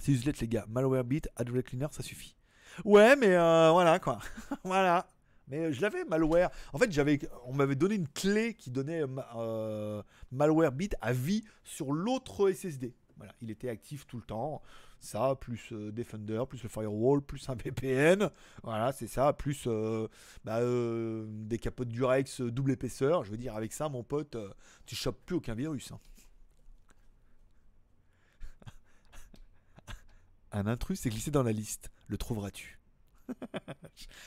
C'est useless, les gars. Malwarebit, Adware Cleaner, ça suffit. Ouais, mais euh, voilà, quoi. voilà. Mais je l'avais, malware. En fait, on m'avait donné une clé qui donnait euh, à vie sur l'autre SSD. Voilà, il était actif tout le temps. Ça, plus euh, Defender, plus le firewall, plus un VPN. Voilà, c'est ça. Plus euh, bah, euh, des capotes Durex double épaisseur. Je veux dire, avec ça, mon pote, tu chopes plus aucun virus. hein. Un intrus s'est glissé dans la liste. Le trouveras-tu?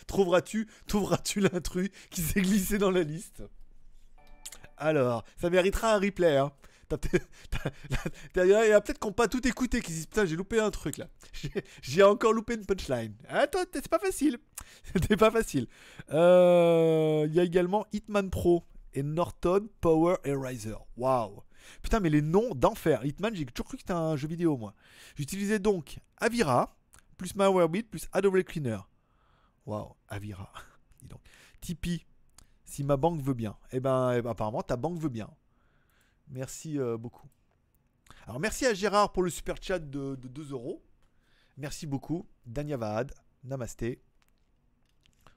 Trouveras-tu Trouveras-tu l'intrus qui s'est glissé dans la liste? Alors, ça méritera un replay. Hein. Il y a peut-être qui n'ont pas tout écouté, qui se disent Putain, j'ai loupé un truc là. J'ai- encore loupé une punchline. Ah, toi, c'est pas facile. C'était pas facile. Euh, Il y a également Hitman Pro et Norton Power Eraser. Waouh. Putain, mais les noms d'enfer. Hitman, j'ai toujours cru que c'était un jeu vidéo, moi. J'utilisais donc Avira, plus Malwarebit, plus Adobe Cleaner. Waouh, Avira. Dis donc. Tipeee, si ma banque veut bien. Eh ben, eh ben, apparemment, ta banque veut bien. Merci euh, beaucoup. Alors, merci à Gérard pour le super chat de, de 2 euros. Merci beaucoup. Danyavad, Namasté.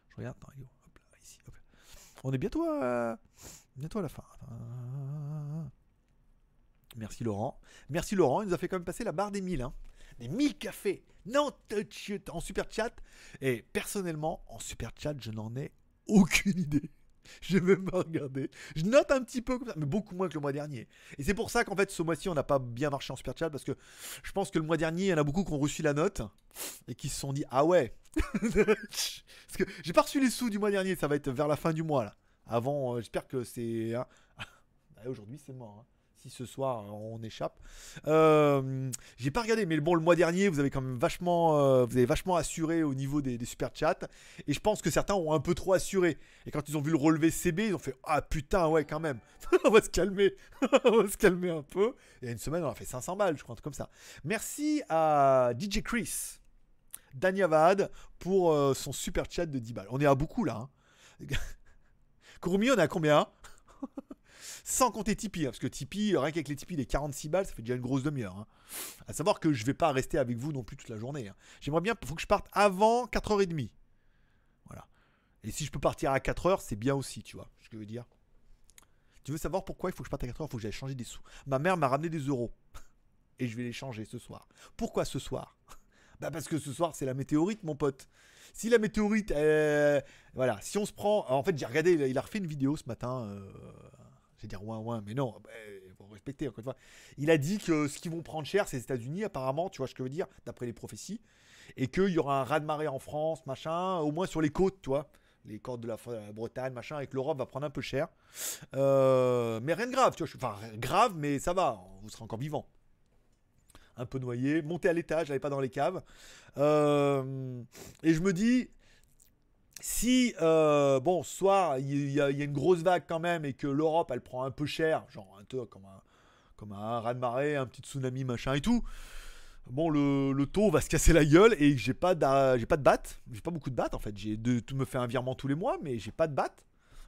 Je regarde. On est bientôt à, à la fin. Merci Laurent. Merci Laurent, il nous a fait quand même passer la barre des 1000. Hein. Des 1000 cafés. Non, en super chat. Et personnellement, en super chat, je n'en ai aucune idée. Je vais même pas regarder. Je note un petit peu comme ça, mais beaucoup moins que le mois dernier. Et c'est pour ça qu'en fait, ce mois-ci, on n'a pas bien marché en super chat parce que je pense que le mois dernier, il y en a beaucoup qui ont reçu la note et qui se sont dit Ah ouais Parce que j'ai pas reçu les sous du mois dernier, ça va être vers la fin du mois là. Avant, euh, j'espère que c'est. hein. Ah, Aujourd'hui, c'est mort. hein. Si ce soir euh, on échappe. Euh, j'ai pas regardé, mais bon, le mois dernier, vous avez quand même vachement, euh, vous avez vachement assuré au niveau des, super chats. Et je pense que certains ont un peu trop assuré. Et quand ils ont vu le relevé CB, ils ont fait Ah putain, ouais, quand même. on va se calmer. on va se calmer un peu. Et il y a une semaine, on a fait 500 balles, je crois, un truc comme ça. Merci à DJ Chris, Danyavad, pour son super chat de 10 balles. On est à beaucoup là. hein. Kurumi, on est à combien? Sans compter Tipeee, hein, parce que Tipeee, rien qu'avec les Tipeee, les 46 balles, ça fait déjà une grosse demi-heure. hein. À savoir que je vais pas rester avec vous non plus toute la journée. hein. J'aimerais bien, faut que je parte avant 4h30. Voilà. Et si je peux partir à 4h, c'est bien aussi, tu vois ce que je veux dire. Tu veux savoir pourquoi il faut que je parte à 4h Il faut que j'aille changer des sous. Ma mère m'a ramené des euros. Et je vais les changer ce soir. Pourquoi ce soir? Bah parce que ce soir, c'est la météorite, mon pote. Si la météorite, euh, voilà, si on se prend, en fait, j'ai regardé, il a- refait une vidéo ce matin. Euh, je vais dire ouin ouin, mais non, bah, il faut respecter encore une fois. Il a dit que ce qu'ils vont prendre cher, c'est les États-Unis, apparemment, tu vois ce que je veux dire, d'après les prophéties, et qu'il y aura un raz-de-marée en France, machin, au moins sur les côtes, tu vois, les côtes de la, Bretagne, machin, que l'Europe va prendre un peu cher. Euh, mais rien de grave, tu vois, enfin grave, mais ça va, vous serez encore vivant un peu noyé, monter à l'étage, j'allais pas dans les caves. Euh, et je me dis, si, euh, bon, ce soir, il y, a une grosse vague quand même et que l'Europe, elle prend un peu cher, genre un peu comme un, comme un raz-de-marée, un petit tsunami, machin et tout. Bon, le, taux va se casser la gueule et j'ai pas, j'ai pas de batte. J'ai pas beaucoup de batte en fait. J'ai de tout me fait un virement tous les mois, mais j'ai pas de batte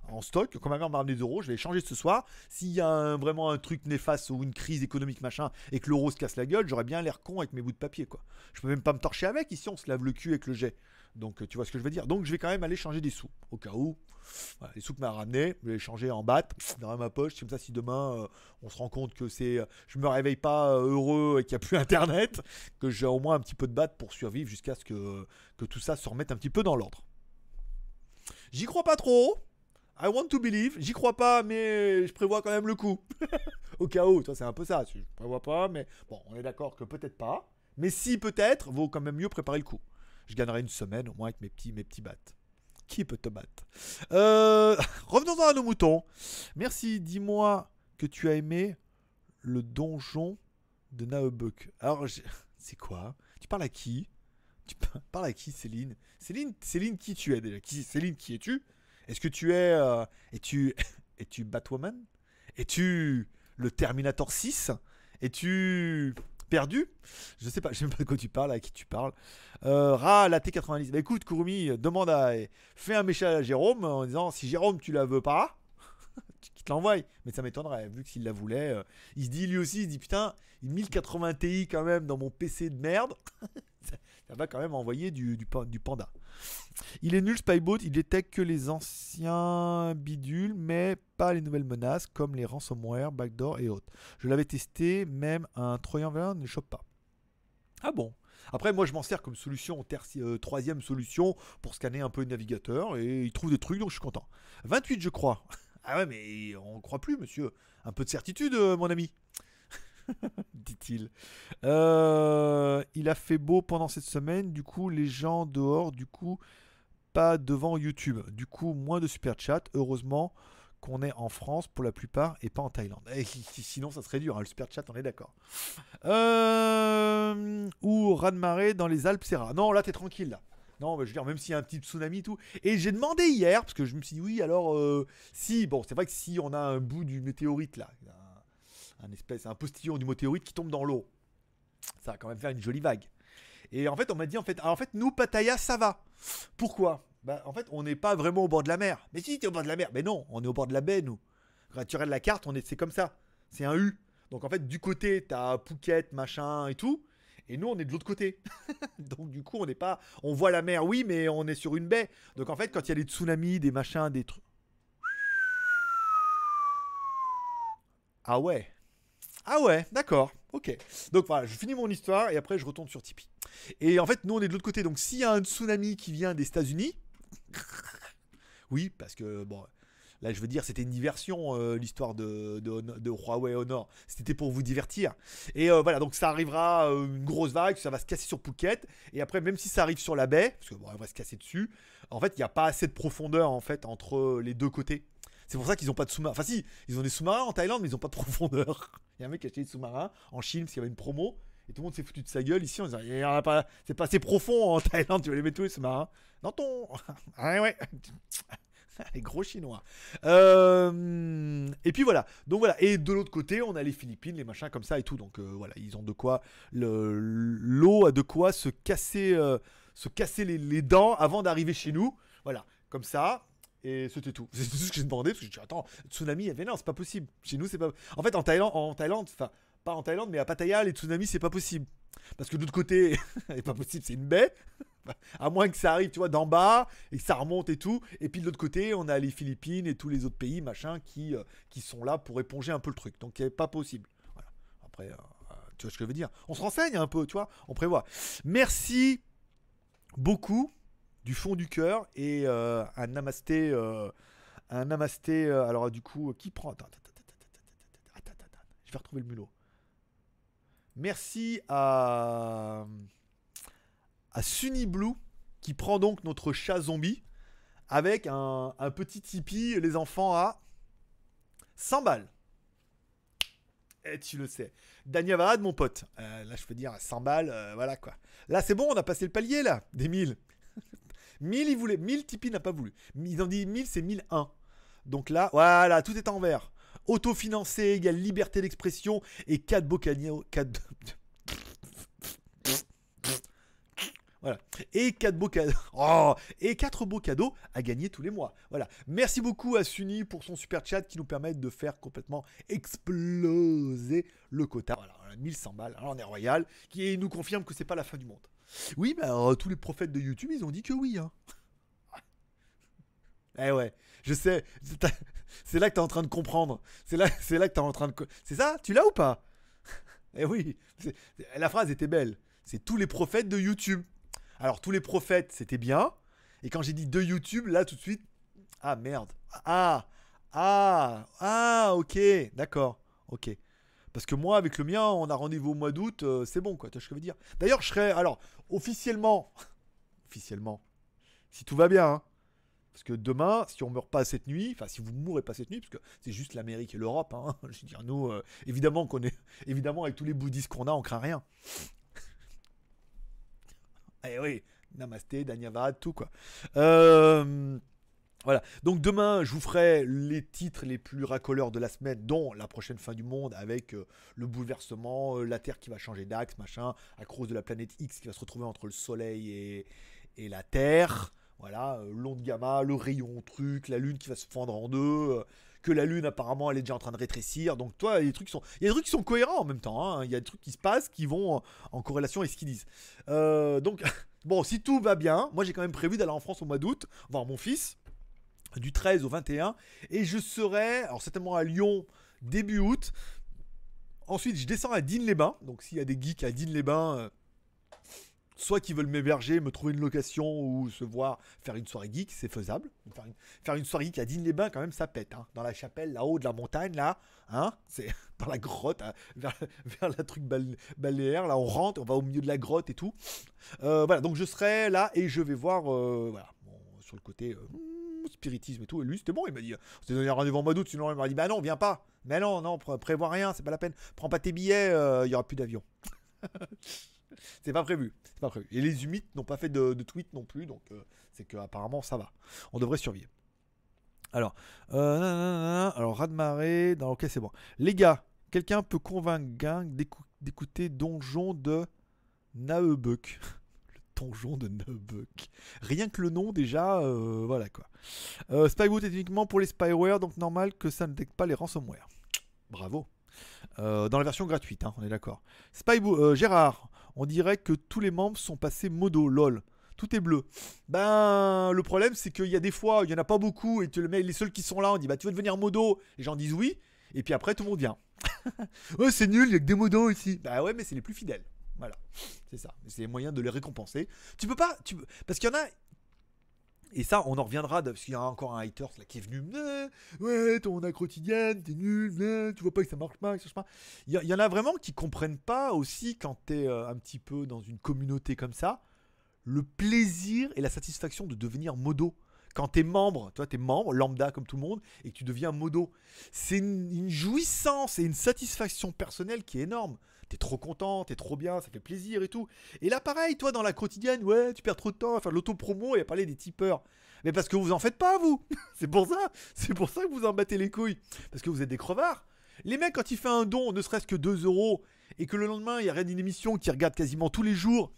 en stock. Quand ma mère m'a ramené des euros, je vais les changer ce soir. S'il y a vraiment un truc néfaste ou une crise économique machin et que l'euro se casse la gueule, j'aurais bien l'air con avec mes bouts de papier quoi. Je peux même pas me torcher avec. Ici, on se lave le cul avec le jet. Donc, euh, tu vois ce que je veux dire. Donc, je vais quand même aller changer des sous au cas où. Les sous que m'a ramené, je vais les changer en batte dans ma poche. Comme ça, si demain euh, on se rend compte que c'est, euh, je me réveille pas heureux et qu'il n'y a plus internet, que j'ai au moins un petit peu de batte pour survivre jusqu'à ce que, que tout ça se remette un petit peu dans l'ordre. J'y crois pas trop. I want to believe. J'y crois pas, mais je prévois quand même le coup. Au cas où, toi, c'est un peu ça. Je prévois pas, mais bon, on est d'accord que peut-être pas. Mais si peut-être, vaut quand même mieux préparer le coup. Je gagnerai une semaine au moins avec mes petits, mes petits battes. Qui peut te battre? Euh, Revenons-en à nos moutons. Merci, dis-moi que tu as aimé le donjon de Naebuk. Alors, c'est quoi? Tu parles à qui? Tu par- parles à qui, Céline? Céline, Céline, qui tu es déjà? Céline, qui es-tu? Est-ce que tu es. euh, es-tu, es-tu Batwoman? Es-tu le Terminator 6 Es-tu perdu Je sais pas, je sais même pas de quoi tu parles, à qui tu parles. Euh, Ra, la T90. Bah écoute, Kurumi, demande à. Fais un message à Jérôme en disant si Jérôme, tu la veux pas, qu'il te l'envoie. Mais ça m'étonnerait, vu que s'il la voulait. euh, il se dit lui aussi, il se dit putain, une 1080 Ti quand même dans mon PC de merde. ça, va quand même envoyer du panda. Il est nul Spyboat, il détecte que les anciens bidules, mais pas les nouvelles menaces comme les ransomware, backdoor et autres. Je l'avais testé, même un Trojan Valor ne chope pas. Ah bon? Après, moi je m'en sers comme solution, euh, troisième solution pour scanner un peu le navigateur et il trouve des trucs donc je suis content. 28, je crois. Ah ouais, mais on ne croit plus, monsieur. Un peu de certitude, euh, mon ami. Dit-il. Euh, il a fait beau pendant cette semaine, du coup, les gens dehors, du coup, pas devant YouTube. Du coup, moins de super chat. Heureusement qu'on est en France pour la plupart et pas en Thaïlande. Eh, sinon, ça serait dur. hein, le super chat, on est d'accord. Euh, ou raz-de-marée dans les Alpes, c'est rare. Non, là, t'es tranquille, là. Non, mais je veux dire, même s'il y a un petit tsunami et tout. Et j'ai demandé hier, parce que je me suis dit, oui, alors, euh, si, bon, c'est vrai que si on a un bout du météorite, là, un espèce, un postillon du météorite qui tombe dans l'eau. Ça va quand même faire une jolie vague. Et en fait, on m'a dit en fait, en fait, nous Pattaya, ça va. Pourquoi? Bah, en fait, on n'est pas vraiment au bord de la mer. Mais si, t'es au bord de la mer. Mais non, on est au bord de la baie, nous. Quand tu regardes la carte, on est, c'est comme ça. C'est un U. Donc en fait, du côté, t'as Phuket, machin et tout. Et nous, on est de l'autre côté. Donc du coup, on n'est pas. On voit la mer, oui, mais on est sur une baie. Donc en fait, quand il y a des tsunamis, des machins, des trucs. Ah ouais. Ah ouais, d'accord. Ok. Donc voilà, je finis mon histoire et après je retourne sur Tipeee. Et en fait, nous, on est de l'autre côté. Donc s'il y a un tsunami qui vient des États-Unis. oui, parce que bon. Là, je veux dire, c'était une diversion, euh, l'histoire de, de, de Huawei Honor. C'était pour vous divertir. Et euh, voilà, donc ça arrivera, euh, une grosse vague, ça va se casser sur Phuket. Et après, même si ça arrive sur la baie, parce que bon, elle va se casser dessus, en fait, il n'y a pas assez de profondeur en fait entre les deux côtés. C'est pour ça qu'ils n'ont pas de sous-marins. Enfin, si, ils ont des sous-marins en Thaïlande, mais ils n'ont pas de profondeur. Il y a un mec qui a acheté des sous-marins en Chine parce qu'il y avait une promo. Et tout le monde s'est foutu de sa gueule ici en disant a pas, C'est pas assez profond en Thaïlande, tu vas les mettre tous les sous-marins. Dans ton. Ah ouais. Les gros chinois. Euh, et puis voilà. Donc voilà. Et de l'autre côté, on a les Philippines, les machins comme ça et tout. Donc euh, voilà, ils ont de quoi. le- L'eau a de quoi se casser, euh, se casser les dents avant d'arriver chez nous. Voilà. Comme ça. Et c'était tout. C'est tout ce que j'ai demandé. Parce que j'ai dit Attends, tsunami, fait non, c'est pas possible. Chez nous, c'est pas. En fait, en Thaïlande, en Thaïlande, enfin, pas en Thaïlande, mais à Pattaya, les tsunamis, c'est pas possible. Parce que de l'autre côté, c'est pas possible, c'est une baie. À moins que ça arrive, tu vois, d'en bas et que ça remonte et tout. Et puis de l'autre côté, on a les Philippines et tous les autres pays, machin, qui, euh, qui sont là pour éponger un peu le truc. Donc, c'est pas possible. Voilà. Après, euh, tu vois ce que je veux dire. On se renseigne un peu, tu vois, on prévoit. Merci beaucoup du fond du cœur et euh, un namasté. euh, un namasté. euh, alors, du coup, qui prend. Attends, attends, attends, attends. Je vais retrouver le mulot. Merci à Sunny Blue qui prend donc notre chat zombie avec un, petit Tipeee, les enfants, à 100 balles. Et tu le sais. Daniel Varad, mon pote. Euh, là, je peux dire 100 balles, euh, voilà quoi. Là, c'est bon, on a passé le palier, là, des 1000. 1000, ils voulaient. 1000, Tipeee n'a pas voulu. Ils ont dit 1000, c'est 1001. Donc là, voilà, tout est en vert. Autofinancé égale liberté d'expression et 4 beaux cadeaux. 4... Voilà. Et 4 beaux cadeaux. Oh Et 4 beaux cadeaux à gagner tous les mois. Voilà. Merci beaucoup à Sunny pour son super chat qui nous permet de faire complètement exploser le quota. Voilà, on a 1100 balles. Alors on est royal, qui nous confirme que c'est pas la fin du monde. Oui, alors, tous les prophètes de YouTube, ils ont dit que oui. Hein. Eh ouais, je sais. C'est là que t'es en train de comprendre. C'est là, c'est là que en train de. C'est ça Tu l'as ou pas? Eh oui. La phrase était belle. C'est tous les prophètes de YouTube. Alors tous les prophètes, c'était bien. Et quand j'ai dit de YouTube, là tout de suite, ah merde. Ah, ah, ah, ok, d'accord, ok. Parce que moi, avec le mien, on a rendez-vous au mois d'août, euh, c'est bon, quoi. Tu vois ce que je veux dire D'ailleurs, je serai, alors, officiellement, officiellement, si tout va bien, hein, parce que demain, si on meurt pas cette nuit, enfin si vous mourrez pas cette nuit, parce que c'est juste l'Amérique et l'Europe, hein, je veux dire, nous, euh, évidemment qu'on est, évidemment avec tous les bouddhistes qu'on a, on craint rien. Eh oui, Namasté, Danyavad, tout quoi. Euh, voilà. Donc demain, je vous ferai les titres les plus racoleurs de la semaine, dont la prochaine fin du monde avec euh, le bouleversement, euh, la Terre qui va changer d'axe, machin, à cause de la planète X qui va se retrouver entre le Soleil et, et la Terre. Voilà, euh, l'onde gamma, le rayon truc, la Lune qui va se fendre en deux, euh, que la Lune apparemment elle est déjà en train de rétrécir. Donc toi, il y a des trucs qui sont, il y a des trucs qui sont cohérents en même temps. hein. Il y a des trucs qui se passent qui vont en, corrélation avec ce qu'ils disent. Donc bon, si tout va bien, moi j'ai quand même prévu d'aller en France au mois d'août voir mon fils du 13 au 21 et je serai alors certainement à Lyon début août. Ensuite, je descends à Digne-les-Bains. Donc s'il y a des geeks à Digne-les-Bains euh, soit qui veulent m'héberger, me trouver une location ou se voir faire une soirée geek, c'est faisable. Faire une, soirée geek à Digne-les-Bains, quand même, ça pète. hein. Dans la chapelle, là-haut de la montagne, là, hein, c'est dans la grotte, hein, vers, la truc bal- balnéaire, là, on rentre, on va au milieu de la grotte et tout. Euh, voilà, donc je serai là et je vais voir, euh, voilà, bon, sur le côté hmm, spiritisme et tout. Et lui, c'était bon, il m'a dit, on s'était donné rendez-vous en mois d'août, sinon il m'a dit, bah non, viens pas. Mais non, non, pré- prévois rien, c'est pas la peine. Prends pas tes billets, euh, il y aura plus d'avion. C'est pas prévu. C'est pas prévu. Et les humides n'ont pas fait de, tweet non plus, donc euh, c'est que apparemment ça va. On devrait survivre. Alors, euh, alors raz de marée. Non, ok, c'est bon. Les gars, quelqu'un peut convaincre Gang d'écou- d'écouter Donjon de Naebuck. donjon de Naebuck. Rien que le nom, déjà, euh, voilà quoi. Euh, Spyboot est uniquement pour les spyware, donc normal que ça ne détecte pas les ransomware. Bravo. Euh, dans la version gratuite, hein, on est d'accord. Spyboot, Gérard, on dirait que tous les membres sont passés modo, lol. Tout est bleu. Ben, le problème, c'est qu'il y a des fois, il y en a pas beaucoup, et les seuls qui sont là, on dit, bah, tu veux devenir modo Les gens disent oui, et puis après, tout le monde vient. ouais, c'est nul, il y a que des modos ici. Bah ouais, mais c'est les plus fidèles. Voilà, c'est ça. C'est les moyens de les récompenser. Tu peux pas, tu parce qu'il y en a. Et ça, on en reviendra, parce qu'il y a encore un hater là, qui est venu. Ouais, ton a quotidienne, t'es nul, tu vois pas que ça marche pas, que ça marche pas. Il y, en a vraiment qui comprennent pas aussi quand t'es euh, un petit peu dans une communauté comme ça, le plaisir et la satisfaction de devenir modo. Quand t'es membre, toi t'es membre, lambda comme tout le monde, et que tu deviens modo. C'est une, une jouissance et une satisfaction personnelle qui est énorme. T'es trop content, t'es trop bien, ça fait plaisir et tout. Et là pareil, toi dans la quotidienne, ouais, tu perds trop de temps à faire l'auto-promo et à parler des tipeurs. Mais parce que vous en faites pas, vous C'est pour ça C'est pour ça que vous en battez les couilles. Parce que vous êtes des crevards. Les mecs, quand il fait un don, ne serait-ce que 2 euros, et que le lendemain, il y a une émission qui regarde quasiment tous les jours,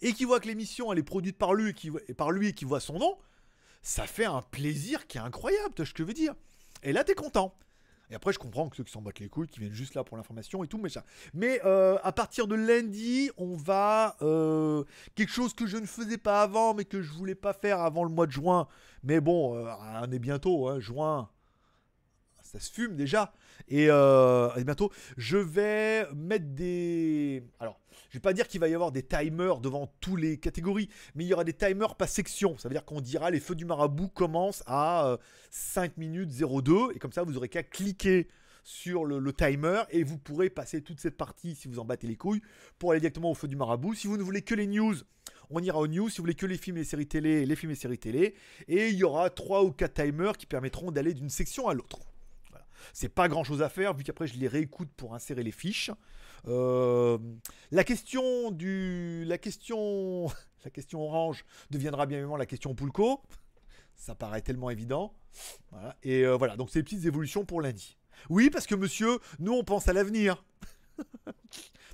et qui voit que l'émission, elle est produite par lui, qui, par lui et qui voit son nom, ça fait un plaisir qui est incroyable, tu vois ce que je veux dire. Et là, t'es content. Et après, je comprends que ceux qui s'en battent les couilles, qui viennent juste là pour l'information et tout, mais ça. Mais euh, à partir de lundi, on va euh, quelque chose que je ne faisais pas avant, mais que je voulais pas faire avant le mois de juin. Mais bon, euh, on est bientôt, hein, juin. Ça se fume déjà. Et, euh, bientôt, je vais mettre des. Alors, je vais pas dire qu'il va y avoir des timers devant toutes les catégories, mais il y aura des timers par section. Ça veut dire qu'on dira les feux du marabout commencent à euh, 5 minutes 02, et comme ça, vous aurez qu'à cliquer sur le, le timer et vous pourrez passer toute cette partie si vous en battez les couilles pour aller directement au feu du marabout. Si vous ne voulez que les news, on ira aux news. Si vous voulez que les films et les séries télé, les films et séries télé. Et il y aura 3 ou 4 timers qui permettront d'aller d'une section à l'autre. C'est pas grand chose à faire vu qu'après je les réécoute pour insérer les fiches. Euh, la question du, la question, la question orange deviendra bien évidemment la question Poulco. Ça paraît tellement évident. Voilà. Et euh, voilà, donc c'est les petites évolutions pour lundi. Oui, parce que monsieur, nous on pense à l'avenir. bon,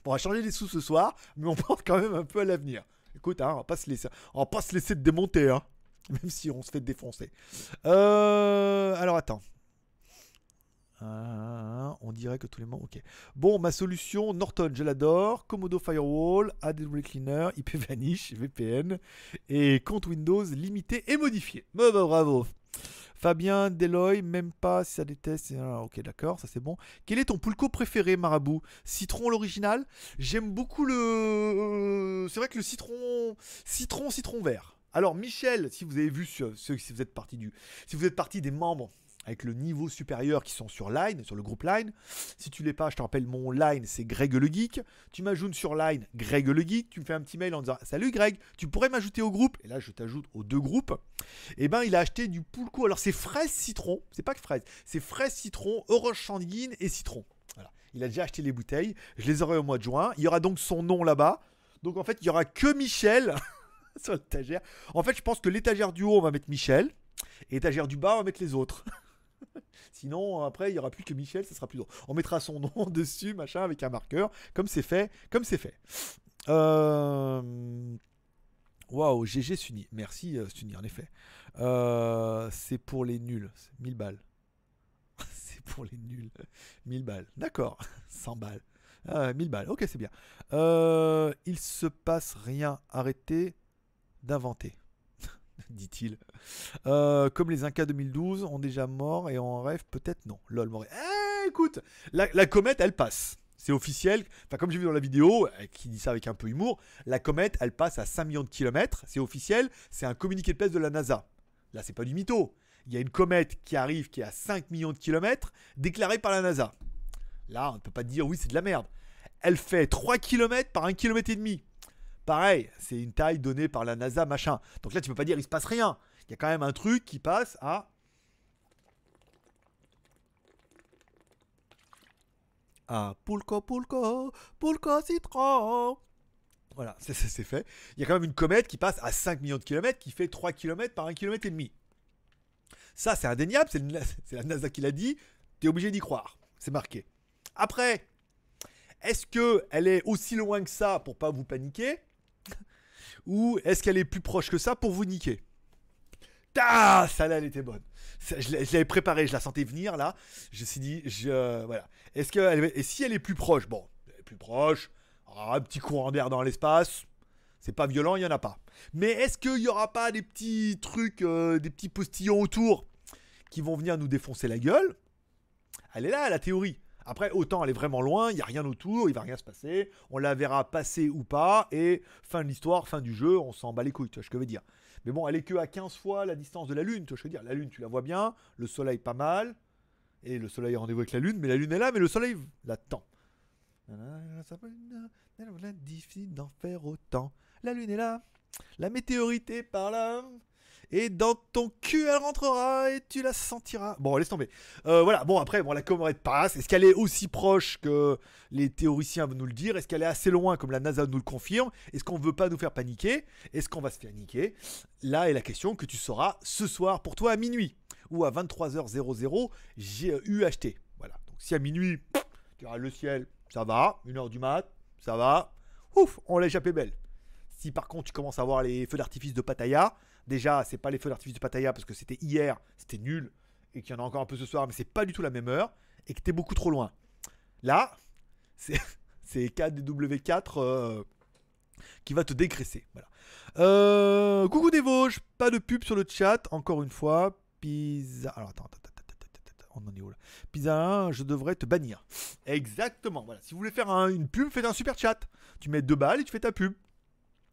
on va changer les sous ce soir, mais on pense quand même un peu à l'avenir. Écoute, hein, on va pas se laisser, on va pas se laisser démonter, hein, même si on se fait défoncer. Euh, alors attends. Ah, on dirait que tous les membres. Ok. Bon, ma solution Norton, je l'adore. Komodo Firewall, ADW Cleaner, IP Vanish, VPN et compte Windows limité et modifié. Bah, bah, bravo. Fabien, Deloy, même pas si ça déteste. Ah, ok, d'accord, ça c'est bon. Quel est ton pulco préféré, Marabout? Citron l'original? J'aime beaucoup le. C'est vrai que le citron. Citron, citron vert. Alors, Michel, si vous avez vu, si vous êtes parti du. Si vous êtes parti des membres avec le niveau supérieur qui sont sur Line, sur le groupe Line. Si tu l'es pas, je te rappelle, mon Line, c'est Greg le Geek. Tu m'ajoutes sur Line, Greg le Geek. Tu me fais un petit mail en disant Salut Greg, tu pourrais m'ajouter au groupe? Et là, je t'ajoute aux deux groupes. Et ben, il a acheté du Poulco. Alors, c'est fraise citron. C'est pas que fraise, c'est fraise citron, orange sanguine et citron. Il a déjà acheté les bouteilles. Je les aurai au mois de juin. Il y aura donc son nom là-bas. Donc, en fait, il y aura que Michel sur l'étagère. En fait, je pense que l'étagère du haut, on va mettre Michel. Et l'étagère du bas, on va mettre les autres. Sinon, après, il n'y aura plus que Michel, ça sera plus drôle. On mettra son nom dessus, machin, avec un marqueur, comme c'est fait, comme c'est fait. Euh, Waouh, GG Sunny. Merci euh, Sunny, en effet. Euh, c'est pour les nuls. C'est 1000 balles. c'est pour les nuls. 1000 balles. D'accord. 100 balles. Ah, 1000 balles. Ok, c'est bien. Euh, il se passe rien. Arrêtez d'inventer. Dit-il. Euh, comme les Incas 2012 ont déjà mort et en rêve, peut-être non. Lol, mort. Eh, écoute, la, comète, elle passe. C'est officiel. Enfin, comme j'ai vu dans la vidéo, euh, qui dit ça avec un peu humour, la comète, elle passe à 5 millions de kilomètres. C'est officiel. C'est un communiqué de presse de la NASA. Là, c'est pas du mytho. Il y a une comète qui arrive qui est à 5 millions de kilomètres, déclarée par la NASA. Là, on ne peut pas dire oui, c'est de la merde. Elle fait 3 km par 1 km et demi. Pareil, c'est une taille donnée par la NASA, machin. Donc là, tu peux pas dire il se passe rien. Il y a quand même un truc qui passe à. À Pulco, Pulco, Pulco Citron. Voilà, c'est fait. Il y a quand même une comète qui passe à 5 millions de kilomètres qui fait 3 km par 1 km et demi. Ça, c'est indéniable, c'est la NASA qui l'a dit. Tu es obligé d'y croire. C'est marqué. Après, est-ce que elle est aussi loin que ça pour pas vous paniquer? Ou est-ce qu'elle est plus proche que ça pour vous niquer? Ah, ça là, elle était bonne. Je l'avais préparée, je la sentais venir là. Je me suis dit, je, voilà. Est-ce que et si elle est plus proche, bon, elle est plus proche, ah, un petit courant d'air dans l'espace, c'est pas violent, il y en a pas. Mais est-ce qu'il y aura pas des petits trucs, euh, des petits postillons autour qui vont venir nous défoncer la gueule? Elle est là, la théorie. Après, autant elle est vraiment loin, il n'y a rien autour, il va rien se passer, on la verra passer ou pas, et fin de l'histoire, fin du jeu, on s'en bat les couilles, tu vois ce que je veux dire. Mais bon, elle est que à 15 fois la distance de la Lune, tu vois ce que je veux dire. La Lune, tu la vois bien, le Soleil pas mal, et le Soleil est rendez-vous avec la Lune, mais la Lune est là, mais le Soleil l'attend. Difficile d'en faire autant. La Lune est là, la météorite est par là. Et dans ton cul, elle rentrera et tu la sentiras. Bon, laisse tomber. Euh, voilà, bon, après, bon, la comète passe. Est-ce qu'elle est aussi proche que les théoriciens vont nous le dire? Est-ce qu'elle est assez loin comme la NASA nous le confirme? Est-ce qu'on ne veut pas nous faire paniquer? Est-ce qu'on va se faire niquer? Là est la question que tu sauras ce soir pour toi à minuit ou à 23h00 j'ai UHT. Voilà, donc si à minuit, tu regardes le ciel, ça va. 1h du mat, ça va. Ouf, on l'a échappé belle. Si par contre tu commences à voir les feux d'artifice de Pattaya, déjà c'est pas les feux d'artifice de Pattaya parce que c'était hier, c'était nul, et qu'il y en a encore un peu ce soir, mais c'est pas du tout la même heure, et que t'es beaucoup trop loin. Là, c'est c'est KDW4 euh, qui va te dégraisser. Euh, coucou des Vosges, pas de pub sur le chat, encore une fois. Pizza. Alors attends, attends, attends, on en est où là? Pizza 1, je devrais te bannir. Exactement, voilà. Si vous voulez faire un- une pub, faites un super chat. Tu mets deux balles et tu fais ta pub.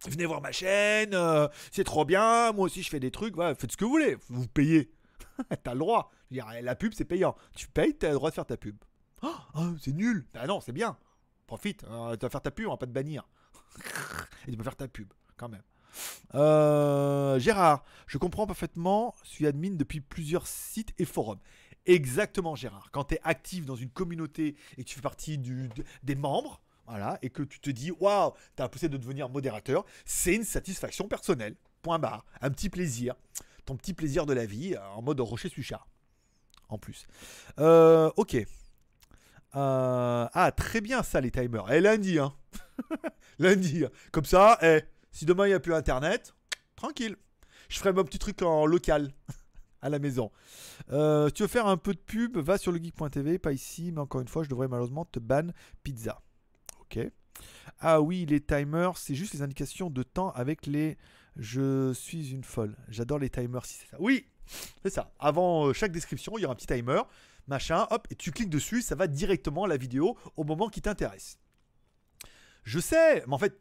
Venez voir ma chaîne, euh, c'est trop bien, moi aussi je fais des trucs, faites ce que vous voulez, vous payez. t'as le droit. La pub c'est payant. Tu payes, t'as le droit de faire ta pub. Oh, oh, c'est nul. Bah non, c'est bien. Profite, euh, tu vas faire ta pub, on va pas te bannir. et tu peux faire ta pub, quand même. Euh, Gérard, je comprends parfaitement, je suis admin depuis plusieurs sites et forums. Exactement Gérard, quand tu es actif dans une communauté et que tu fais partie des membres, et que tu te dis, waouh, tu as poussé de devenir modérateur, c'est une satisfaction personnelle. Point barre. Un petit plaisir. Ton petit plaisir de la vie euh, en mode rocher suchard. En plus. Euh, ok. Euh, ah, très bien ça, les timers. Eh, lundi, hein. lundi. hein. Comme ça, eh, si demain il n'y a plus internet, tranquille. Je ferai mon petit truc en local à la maison. Tu veux faire un peu de pub Va sur legeek.tv, pas ici, mais encore une fois, je devrais malheureusement te ban pizza. Ah oui, les timers, c'est juste les indications de temps avec les je suis une folle. J'adore les timers si c'est ça. Oui, c'est ça. Avant euh, chaque description, il y aura un petit timer, machin, hop, et tu cliques dessus, ça va directement à la vidéo au moment qui t'intéresse. Je sais, mais en fait,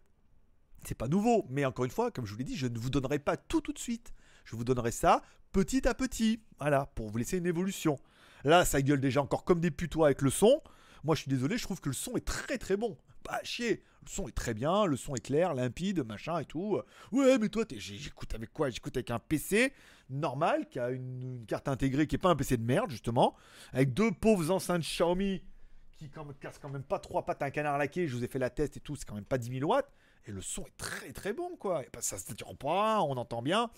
c'est pas nouveau. Mais encore une fois, comme je vous l'ai dit, je ne vous donnerai pas tout tout de suite. Je vous donnerai ça petit à petit. Voilà, pour vous laisser une évolution. Là, ça gueule déjà encore comme des putois avec le son. Moi, je suis désolé, je trouve que le son est très très bon. À chier. Le son est très bien, le son est clair, limpide, machin et tout. Ouais, mais toi, j'écoute avec quoi? J'écoute avec un PC normal qui a une, carte intégrée qui est pas un PC de merde, justement. Avec deux pauvres enceintes Xiaomi qui quand même, cassent quand même pas trois pattes à un canard laqué. Je vous ai fait la test et tout, c'est quand même pas 10 000 watts. Et le son est très très bon, quoi. Et bah, ça se pas, on entend bien.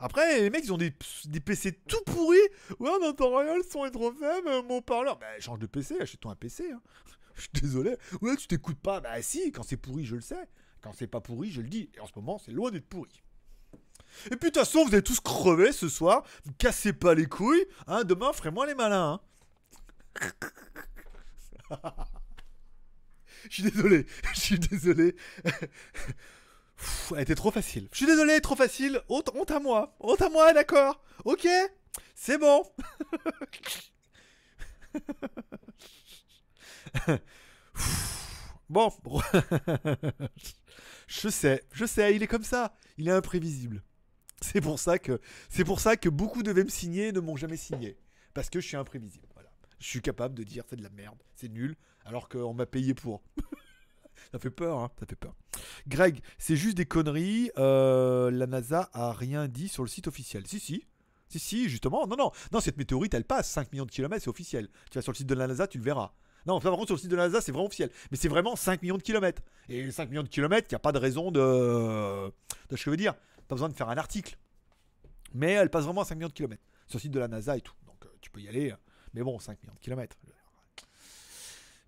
Après, les mecs, ils ont des, des PC tout pourris. Ouais, on entend rien, le son est trop faible, mon parleur. Bah, change de PC, achète-toi un PC. hein. Je suis désolé. Ouais, tu t'écoutes pas. Bah, si, quand c'est pourri, je le sais. Quand c'est pas pourri, je le dis. Et en ce moment, c'est loin d'être pourri. Et puis, de toute façon, vous allez tous crever ce soir. Vous cassez pas les couilles. Hein, demain, ferez-moi les malins. hein. Je suis désolé. Je suis désolé. Pff, Elle était trop facile. Je suis désolé, trop facile. Honte, à moi. Honte à moi, d'accord. Ok. C'est bon. bon. je sais, je sais, il est comme ça. Il est imprévisible. C'est pour ça que c'est pour ça que beaucoup devaient me signer et ne m'ont jamais signé parce que je suis imprévisible. Voilà. Je suis capable de dire c'est de la merde, c'est nul, alors qu'on m'a payé pour. ça fait peur, hein, ça fait peur. Greg, c'est juste des conneries. euh, la NASA a rien dit sur le site officiel. Si, si. Si, si, justement. Non, non. Non, cette météorite, elle passe 5 millions de kilomètres, c'est officiel. Tu vas sur le site de la NASA, tu le verras. Non, enfin, par contre, sur le site de la NASA, c'est vraiment officiel. Mais c'est vraiment 5 millions de kilomètres. Et 5 millions de kilomètres, il n'y a pas de raison de. de ce que je veux dire. Pas besoin de faire un article. Mais elle passe vraiment à 5 millions de kilomètres. Sur le site de la NASA et tout. Donc, euh, tu peux y aller. euh, Mais bon, 5 millions de kilomètres.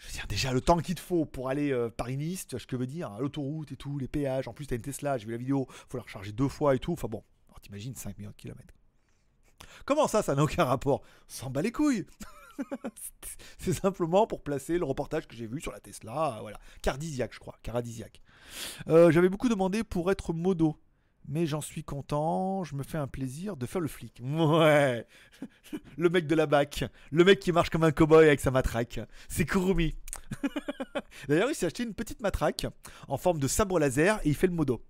Je veux dire, déjà, le temps qu'il te faut pour aller euh, Paris-Nice, tu vois ce que je veux dire, l'autoroute et tout, les péages. En plus, t'as une Tesla, j'ai vu la vidéo, faut la recharger deux fois et tout. Enfin bon, t'imagines 5 millions de kilomètres. Comment ça, ça n'a aucun rapport? S'en bat les couilles C'est simplement pour placer le reportage que j'ai vu sur la Tesla, euh, voilà. Cardisiaque, je crois, Caradisiaque. Euh, J'avais beaucoup demandé pour être modo. Mais j'en suis content, je me fais un plaisir de faire le flic. Ouais Le mec de la BAC, le mec qui marche comme un cowboy avec sa matraque. C'est Kurumi. D'ailleurs, il s'est acheté une petite matraque en forme de sabre laser et il fait le modo.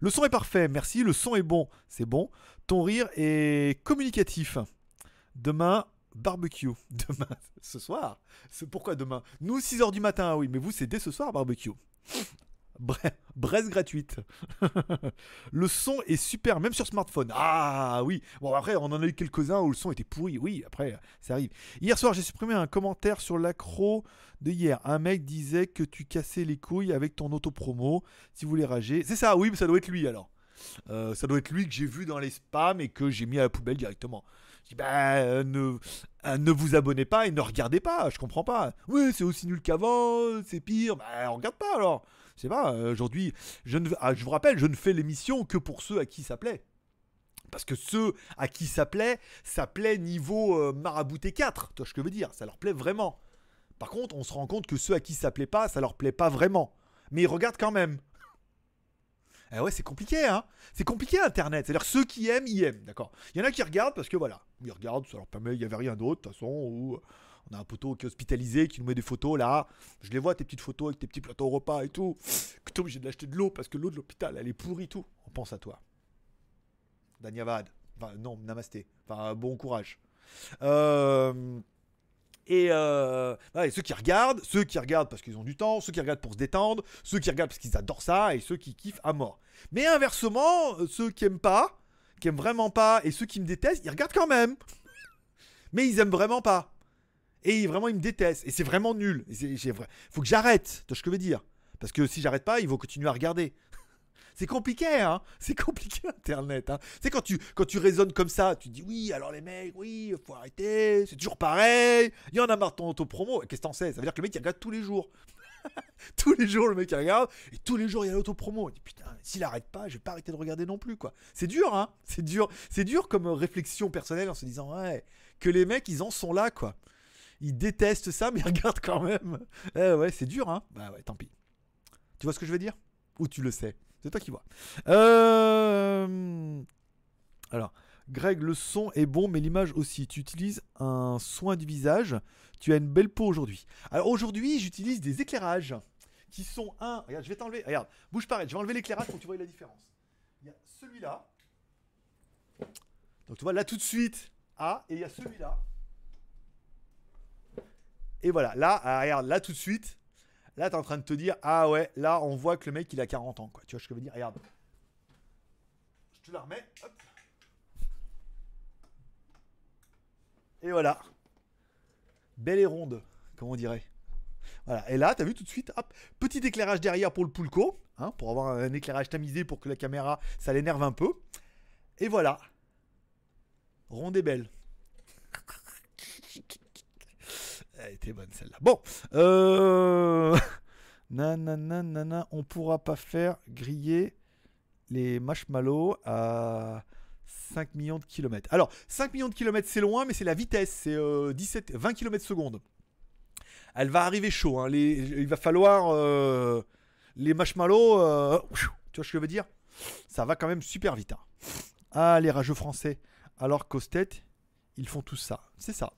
Le son est parfait, merci. Le son est bon, c'est bon. Ton rire est communicatif. Demain, barbecue. Demain, ce soir. Pourquoi demain? Nous, 6h du matin, oui, mais vous, c'est dès ce soir, barbecue. Bre- Braise gratuite. le son est super, même sur smartphone. Ah oui. Bon, après, on en a eu quelques-uns où le son était pourri. Oui, après, ça arrive. Hier soir, j'ai supprimé un commentaire sur l'accro de hier. Un mec disait que tu cassais les couilles avec ton auto-promo si vous voulez rager. C'est ça, oui, mais ça doit être lui alors. Euh, ça doit être lui que j'ai vu dans les spams et que j'ai mis à la poubelle directement. Je dis, bah, ne, euh, ne vous abonnez pas et ne regardez pas, je comprends pas. Oui, c'est aussi nul qu'avant, c'est pire. Bah, on regarde pas alors. Je sais pas, euh, aujourd'hui, je, vous rappelle, je ne fais l'émission que pour ceux à qui ça plaît. Parce que ceux à qui ça plaît, ça plaît niveau euh, marabouté 4. Tu ce que je veux dire? Ça leur plaît vraiment. Par contre, on se rend compte que ceux à qui ça plaît pas, ça leur plaît pas vraiment. Mais ils regardent quand même. Eh ouais, c'est compliqué, hein C'est compliqué Internet. C'est-à-dire ceux qui aiment, ils aiment, d'accord Il y en a qui regardent parce que voilà, ils regardent, ça leur permet, il n'y avait rien d'autre, de toute façon, ou on a un poteau qui est hospitalisé, qui nous met des photos là. Je les vois, tes petites photos avec tes petits plateaux au repas et tout. Que t'es obligé de l'acheter de l'eau parce que l'eau de l'hôpital, elle est pourrie tout. On pense à toi. Danyavad. Enfin, non, namasté. Enfin, bon courage. Euh, Et, euh, et ceux qui regardent, ceux qui regardent parce qu'ils ont du temps, ceux qui regardent pour se détendre, ceux qui regardent parce qu'ils adorent ça, et ceux qui kiffent à mort. Mais inversement, euh, ceux qui aiment pas, qui aiment vraiment pas, et ceux qui me détestent, ils regardent quand même. Mais ils aiment vraiment pas. Et vraiment, ils me détestent. Et c'est vraiment nul. C'est- vra- Faut que j'arrête. Tu vois ce que je veux dire Parce que si j'arrête pas, ils vont continuer à regarder. C'est compliqué, hein C'est compliqué Internet. Hein. Sais, quand tu, quand tu raisonnes comme ça, tu dis oui, alors les mecs, oui, faut arrêter, c'est toujours pareil. Il y en a marre de ton auto-promo. Qu'est-ce que t'en sais? Ça veut dire que le mec, il regarde tous les jours. tous les jours, le mec, il regarde. Et tous les jours, il y a l'auto-promo. Il dit putain, s'il arrête pas, je vais pas arrêter de regarder non plus, quoi. C'est dur, hein C'est dur. C'est dur comme réflexion personnelle en se disant ouais, que les mecs, ils en sont là, quoi. Ils détestent ça, mais ils regardent quand même. Eh ouais, c'est dur, hein Bah ouais, tant pis. Tu vois ce que je veux dire? Ou tu le sais? C'est toi qui vois. Euh... Alors, Greg, le son est bon, mais l'image aussi. Tu utilises un soin du visage. Tu as une belle peau aujourd'hui. Alors aujourd'hui, j'utilise des éclairages qui sont un. Regarde, je vais t'enlever. Regarde, bouge arrête, je vais enlever l'éclairage pour que tu vois la différence. Il y a celui-là. Donc tu vois là tout de suite. Ah, et il y a celui-là. Et voilà, là, ah, regarde, là tout de suite. Là, t'es en train de te dire, ah ouais, là, on voit que le mec, il a 40 ans, quoi. Tu vois ce que je veux dire? Regarde. Je te la remets. Hop. Et voilà. Belle et ronde, comme on dirait. Voilà. Et là, t'as vu tout de suite, hop, petit éclairage derrière pour le pulco, hein, pour avoir un éclairage tamisé pour que la caméra, ça l'énerve un peu. Et voilà. Ronde et belle. Était bonne celle-là. Bon, euh... nanana, nanana, on pourra pas faire griller les marshmallows à 5 millions de kilomètres. Alors, 5 millions de kilomètres, c'est loin, mais c'est la vitesse, c'est euh, 17, 20 kilomètres secondes. Elle va arriver chaud. hein. Il va falloir euh, les marshmallows. euh, tu vois ce que je veux dire? Ça va quand même super vite. hein. Ah, les rageux français. Alors qu'au tête, ils font tout ça. C'est ça.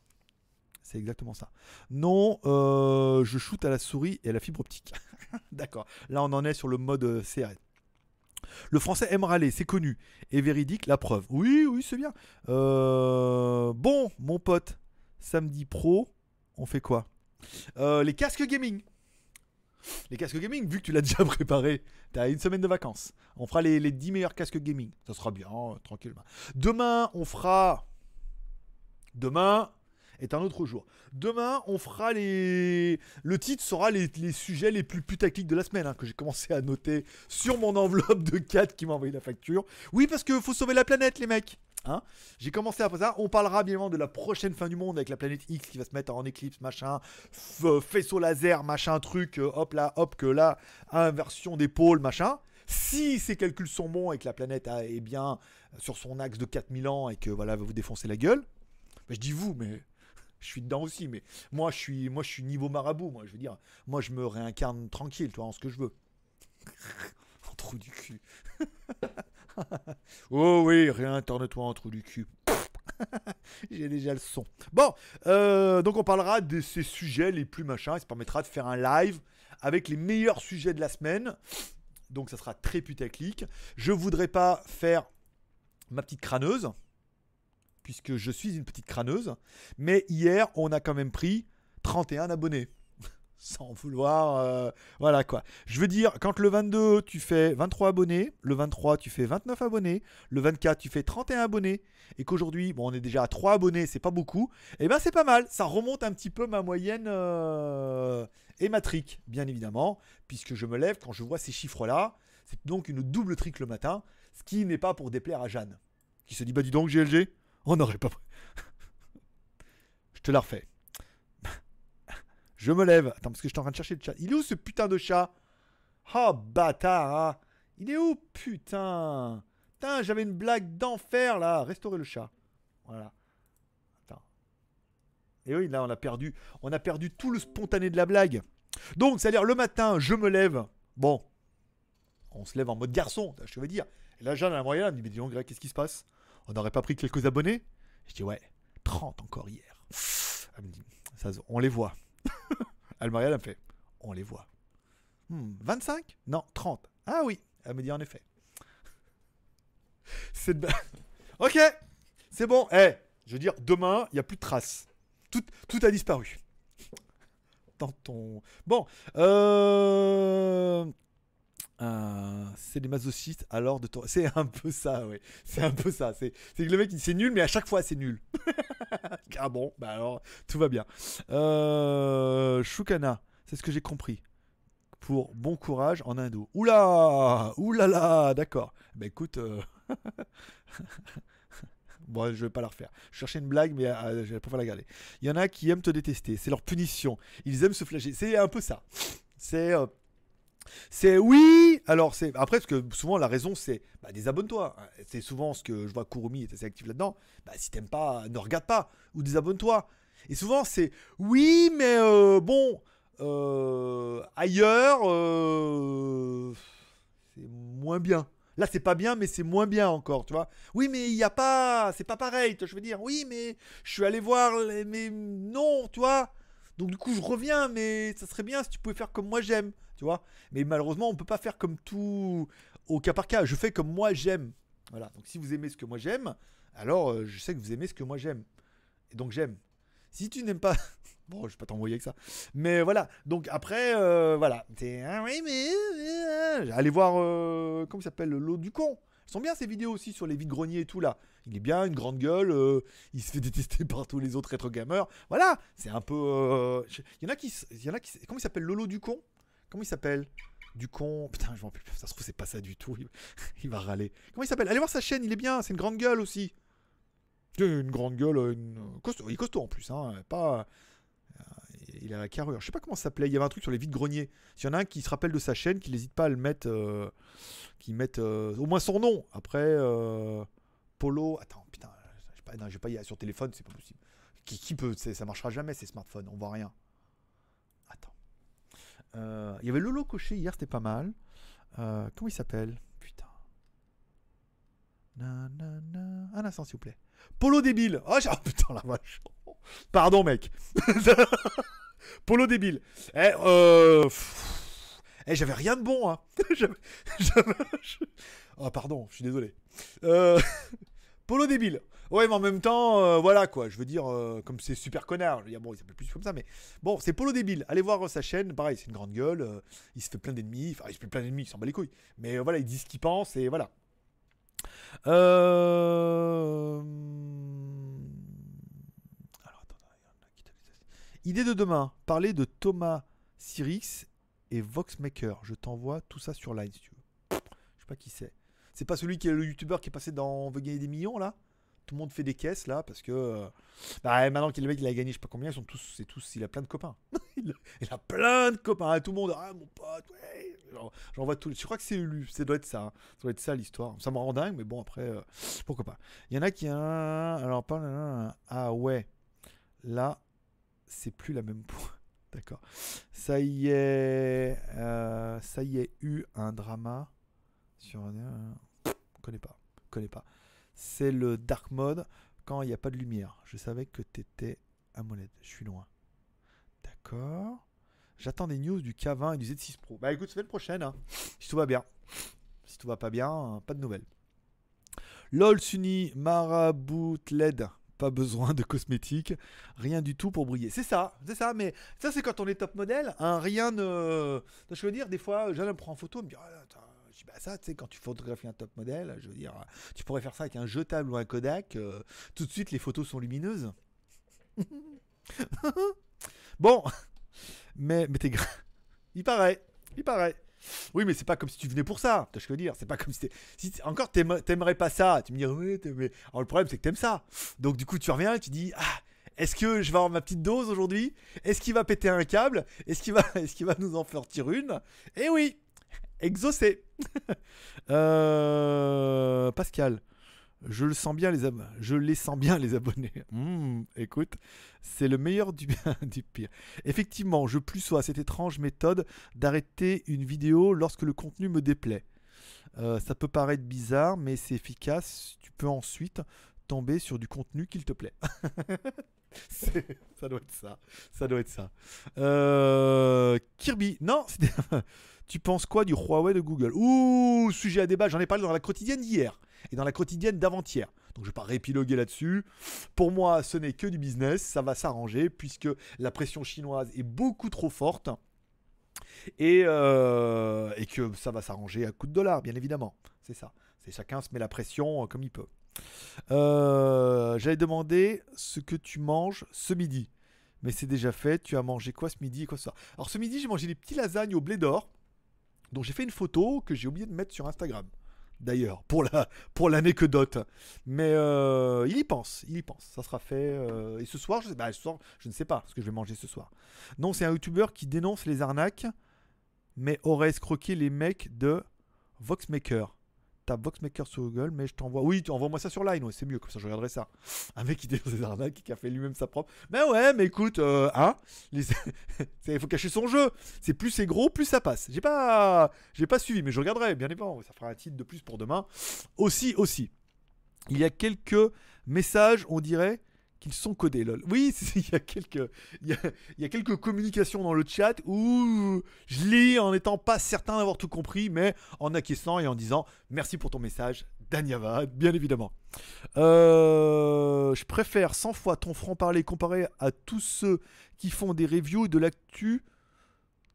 C'est exactement ça. Non, euh, je shoot à la souris et à la fibre optique. D'accord. Là, on en est sur le mode euh, CRS. Le français aime râler, c'est connu. Et véridique, la preuve. Oui, oui, c'est bien. Euh, bon, mon pote, samedi pro, on fait quoi? Les casques gaming. Les casques gaming, vu que tu l'as déjà préparé, t'as une semaine de vacances. On fera les, les 10 meilleurs casques gaming. Ça sera bien, tranquillement. Demain, on fera. Demain est un autre jour. Demain, on fera les. Le titre sera les, les sujets les plus putaclics de la semaine, hein, que j'ai commencé à noter sur mon enveloppe de 4 qui m'a envoyé la facture. Oui, parce que faut sauver la planète, les mecs. Hein J'ai commencé après ça. On parlera bien évidemment de la prochaine fin du monde avec la planète X qui va se mettre en éclipse, machin, f- faisceau laser, machin, truc, euh, hop là, hop que là, inversion des pôles, machin. Si ces calculs sont bons et que la planète est bien sur son axe de 4000 ans et que voilà, va vous défoncer la gueule. Ben, je dis vous, mais je suis dedans aussi. Mais moi, je suis, moi, je suis niveau marabout. Moi, je veux dire, moi, je me réincarne tranquille, toi, en ce que je veux. en trou du cul. oh oui, réincarne-toi en trou du cul. J'ai déjà le son. Bon, euh, donc on parlera de ces sujets les plus machins. Ça permettra de faire un live avec les meilleurs sujets de la semaine. Donc ça sera très putaclic. Je voudrais pas faire ma petite crâneuse, puisque je suis une petite crâneuse. Mais hier, on a quand même pris 31 abonnés. Sans vouloir. euh, voilà quoi. Je veux dire, quand le 22, tu fais 23 abonnés, le 23, tu fais 29 abonnés, le 24, tu fais 31 abonnés, et qu'aujourd'hui, bon, on est déjà à 3 abonnés, c'est pas beaucoup, et ben c'est pas mal. Ça remonte un petit peu ma moyenne euh, hématrique, bien évidemment, puisque je me lève quand je vois ces chiffres-là. C'est donc une double trique le matin, ce qui n'est pas pour déplaire à Jeanne, qui se dit Bah dis donc, GLG, on n'aurait pas. je te la refais. Je me lève. Attends, parce que je suis en train de chercher le chat. Il est où ce putain de chat? Oh, bâtard hein. Il est où, putain? Putain, j'avais une blague d'enfer, là. Restaurer le chat. Voilà. Et oui, là, on a perdu. On a perdu tout le spontané de la blague. Donc, c'est-à-dire, le matin, je me lève. Bon. On se lève en mode garçon, je veux dire. Et là, Jeanne, la moyenne, elle me dit, mais dis donc, qu'est-ce qui se passe? On n'aurait pas pris quelques abonnés? Je dis, ouais, 30 encore hier. Elle me dit, ça, on les voit. Almarielle, elle me fait On les voit. Hmm, 25 Non, 30. Ah oui, elle me dit en effet. C'est de... Ok, c'est bon. Eh, je veux dire, demain, il n'y a plus de traces. Tout, tout a disparu. Dans ton... Bon, euh... c'est des masochistes alors de. C'est un peu ça, ouais. C'est un peu ça. C'est que le mec, c'est nul, mais à chaque fois, c'est nul. ah bon, bah alors, tout va bien. Euh, Shukana, c'est ce que j'ai compris. Pour bon courage en indo. Oula Oulala D'accord. Bah écoute. euh, bon, je vais pas la refaire. Je cherchais une blague, mais euh, je pas la garder. Il y en a qui aiment te détester. C'est leur punition. Ils aiment se flageller. C'est un peu ça. C'est. euh, c'est oui, alors c'est après parce que souvent la raison c'est bah, désabonne-toi. C'est souvent ce que je vois Kurumi est assez actif là-dedans. Bah, si t'aimes pas, ne regarde pas ou désabonne-toi. Et souvent c'est oui, mais euh, bon euh, ailleurs euh, c'est moins bien. Là c'est pas bien, mais c'est moins bien encore, tu vois. Oui, mais il y a pas, c'est pas pareil. Je veux dire, oui, mais je suis allé voir, les- mais non, tu vois. Donc du coup je reviens, mais ça serait bien si tu pouvais faire comme moi j'aime, tu vois. Mais malheureusement, on peut pas faire comme tout au cas par cas. Je fais comme moi j'aime. Voilà. Donc si vous aimez ce que moi j'aime, alors euh, je sais que vous aimez ce que moi j'aime. Et donc j'aime. Si tu n'aimes pas, bon, je vais pas t'envoyer avec ça. Mais voilà. Donc après, euh, voilà. Ah oui, euh, allez voir euh, comment il s'appelle l'eau du con. Ils sont bien ces vidéos aussi sur les vides greniers et tout là. Il est bien, une grande gueule. il se fait détester par tous les autres rétro gamers. Voilà. C'est un peu. Il y en a qui, il y en a qui. Comment il s'appelle Lolo du con? Comment il s'appelle? Du con. Putain, je m'en plus. Ça se trouve, c'est pas ça du tout. Il, va râler. Comment il s'appelle? Allez voir sa chaîne, il est bien. C'est une grande gueule aussi. Euh, Une grande gueule. euh, Une... Costaud. Il est costaud en plus. Hein. Pas. euh, Il a la carrure. Je sais pas comment ça s'appelait. Il y avait un truc sur les vides greniers. S'il y en a un qui se rappelle de sa chaîne, qui n'hésite pas à le mettre. euh, mette euh, au moins son nom. Après. euh, Polo. Attends, putain. Je sais pas, non, je vais pas y aller sur téléphone, c'est pas possible. Qui, peut Ça marchera jamais ces smartphones. On voit rien. Euh, Il y avait Lolo Coché hier, c'était pas mal. Euh, comment il s'appelle? Putain. Na, na, na. Un instant, s'il vous plaît. Polo débile. Oh, oh, putain, la vache. Pardon, mec. Polo débile. Eh, euh... Eh, j'avais rien de bon, hein. Oh, pardon, je suis désolé. Euh... Polo débile. Ouais, mais en même temps, euh, voilà quoi. Je veux dire, euh, comme c'est super connard. Je veux dire, bon, il s'appelle plus comme ça, mais bon, c'est Polo débile. Allez voir sa chaîne. Pareil, c'est une grande gueule. euh, il se fait plein d'ennemis. Enfin, il se fait plein d'ennemis, il s'en bat les couilles. Mais voilà, il dit ce qu'il pense et voilà. Euh... Alors, attends. Idée de demain. Parler de Thomas Sirix et Voxmaker. Je t'envoie tout ça sur Line si tu veux. Je sais pas qui c'est. C'est pas celui qui est le youtubeur qui est passé dans On veut gagner des millions là? Tout le monde fait des caisses là parce que euh, bah, maintenant qu'il le mec il a gagné je sais pas combien ils sont tous c'est tous il a plein de copains. Il, a plein de copains tout le monde ah mon pote ouais. J'en vois les- je crois que c'est lui ça doit être ça hein. ça doit être ça l'histoire. Ça me rend dingue mais bon après euh, pourquoi pas. Il y en a qui a alors pas ah ouais. Là c'est plus la même poids d'accord. Ça y est euh, ça y est eu un drama sur un connais pas connais pas c'est le dark mode quand il n'y a pas de lumière. Je savais que t'étais AMOLED. Je suis loin. D'accord. J'attends des news du K20 et du Z6 Pro. Bah écoute, semaine prochaine, hein, si tout va bien. Si tout va pas bien, hein, pas de nouvelles. LOL Sunny, Marabout LED. Pas besoin de cosmétiques, rien du tout pour briller. C'est ça, c'est ça, mais ça c'est quand on est top modèle, hein, rien ne... Je veux dire, des fois, me prendre en photo, me ah, attends, je dis, bah ça, tu sais, quand tu photographies un top modèle, je veux dire, tu pourrais faire ça avec un jetable ou un Kodak, euh, tout de suite les photos sont lumineuses. bon, mais, mais t'es Il paraît, il paraît. Oui, mais c'est pas comme si tu venais pour ça. Tu ce que je veux dire C'est pas comme si, si encore t'aimerais pas ça. Tu me dis oui, mais alors le problème c'est que t'aimes ça. Donc du coup tu reviens et tu dis ah. Est-ce que je vais avoir ma petite dose aujourd'hui? Est-ce qu'il va péter un câble? Est-ce qu'il va, est-ce qu'il va nous en tirer une? Eh oui, exaucé. Euh, Pascal, je le sens bien les je les sens bien les abonnés. Hmm, écoute, c'est le meilleur du bien du pire. Effectivement, je plus sois cette étrange méthode d'arrêter une vidéo lorsque le contenu me déplaît. Euh, ça peut paraître bizarre, mais c'est efficace. Tu peux ensuite tomber sur du contenu qu'il te plaît. Ça doit être ça. Ça doit être ça. Euh, Kirby, non, tu penses quoi du Huawei de Google? Ouh, sujet à débat, j'en ai parlé dans la quotidienne d'hier et dans la quotidienne d'avant-hier. Donc je vais pas répiloguer là-dessus. Pour moi, ce n'est que du business, ça va s'arranger puisque la pression chinoise est beaucoup trop forte et, euh, que ça va s'arranger à coup de dollars, bien évidemment. C'est ça. C'est chacun se met la pression euh, comme il peut. Euh, J'avais demandé ce que tu manges ce midi. Mais c'est déjà fait. Tu as mangé quoi ce midi quoi ce Alors ce midi, j'ai mangé des petits lasagnes au blé d'or. Dont j'ai fait une photo que j'ai oublié de mettre sur Instagram. D'ailleurs, pour la pour l'anecdote. Mais euh, il y pense, il y pense. Ça sera fait. euh, et ce soir, je, bah, ce soir, je ne sais pas ce que je vais manger ce soir. Non, c'est un youtubeur qui dénonce les arnaques, mais aurait escroqué les mecs de Voxmaker. Tape Voxmaker sur Google, mais je t'envoie. Oui, tu envoie-moi ça sur Line, ouais, c'est mieux, comme ça je regarderai ça. Un mec qui dénonce les arnaques qui a fait lui-même sa propre. Mais ouais, mais écoute, euh, hein Il faut cacher son jeu. C'est plus c'est gros, plus ça passe. J'ai pas, j'ai pas suivi, mais je regarderai, bien évidemment. Ça fera un titre de plus pour demain. Aussi, aussi. Il y a quelques messages, on dirait qu'ils sont codés, lol. Oui, il y a quelques, il y a quelques communications dans le chat où je lis en n'étant pas certain d'avoir tout compris, mais en acquiesçant et en disant merci pour ton message, Danyava, bien évidemment. Euh, je préfère 100 fois ton franc-parler comparé à tous ceux qui font des reviews de l'actu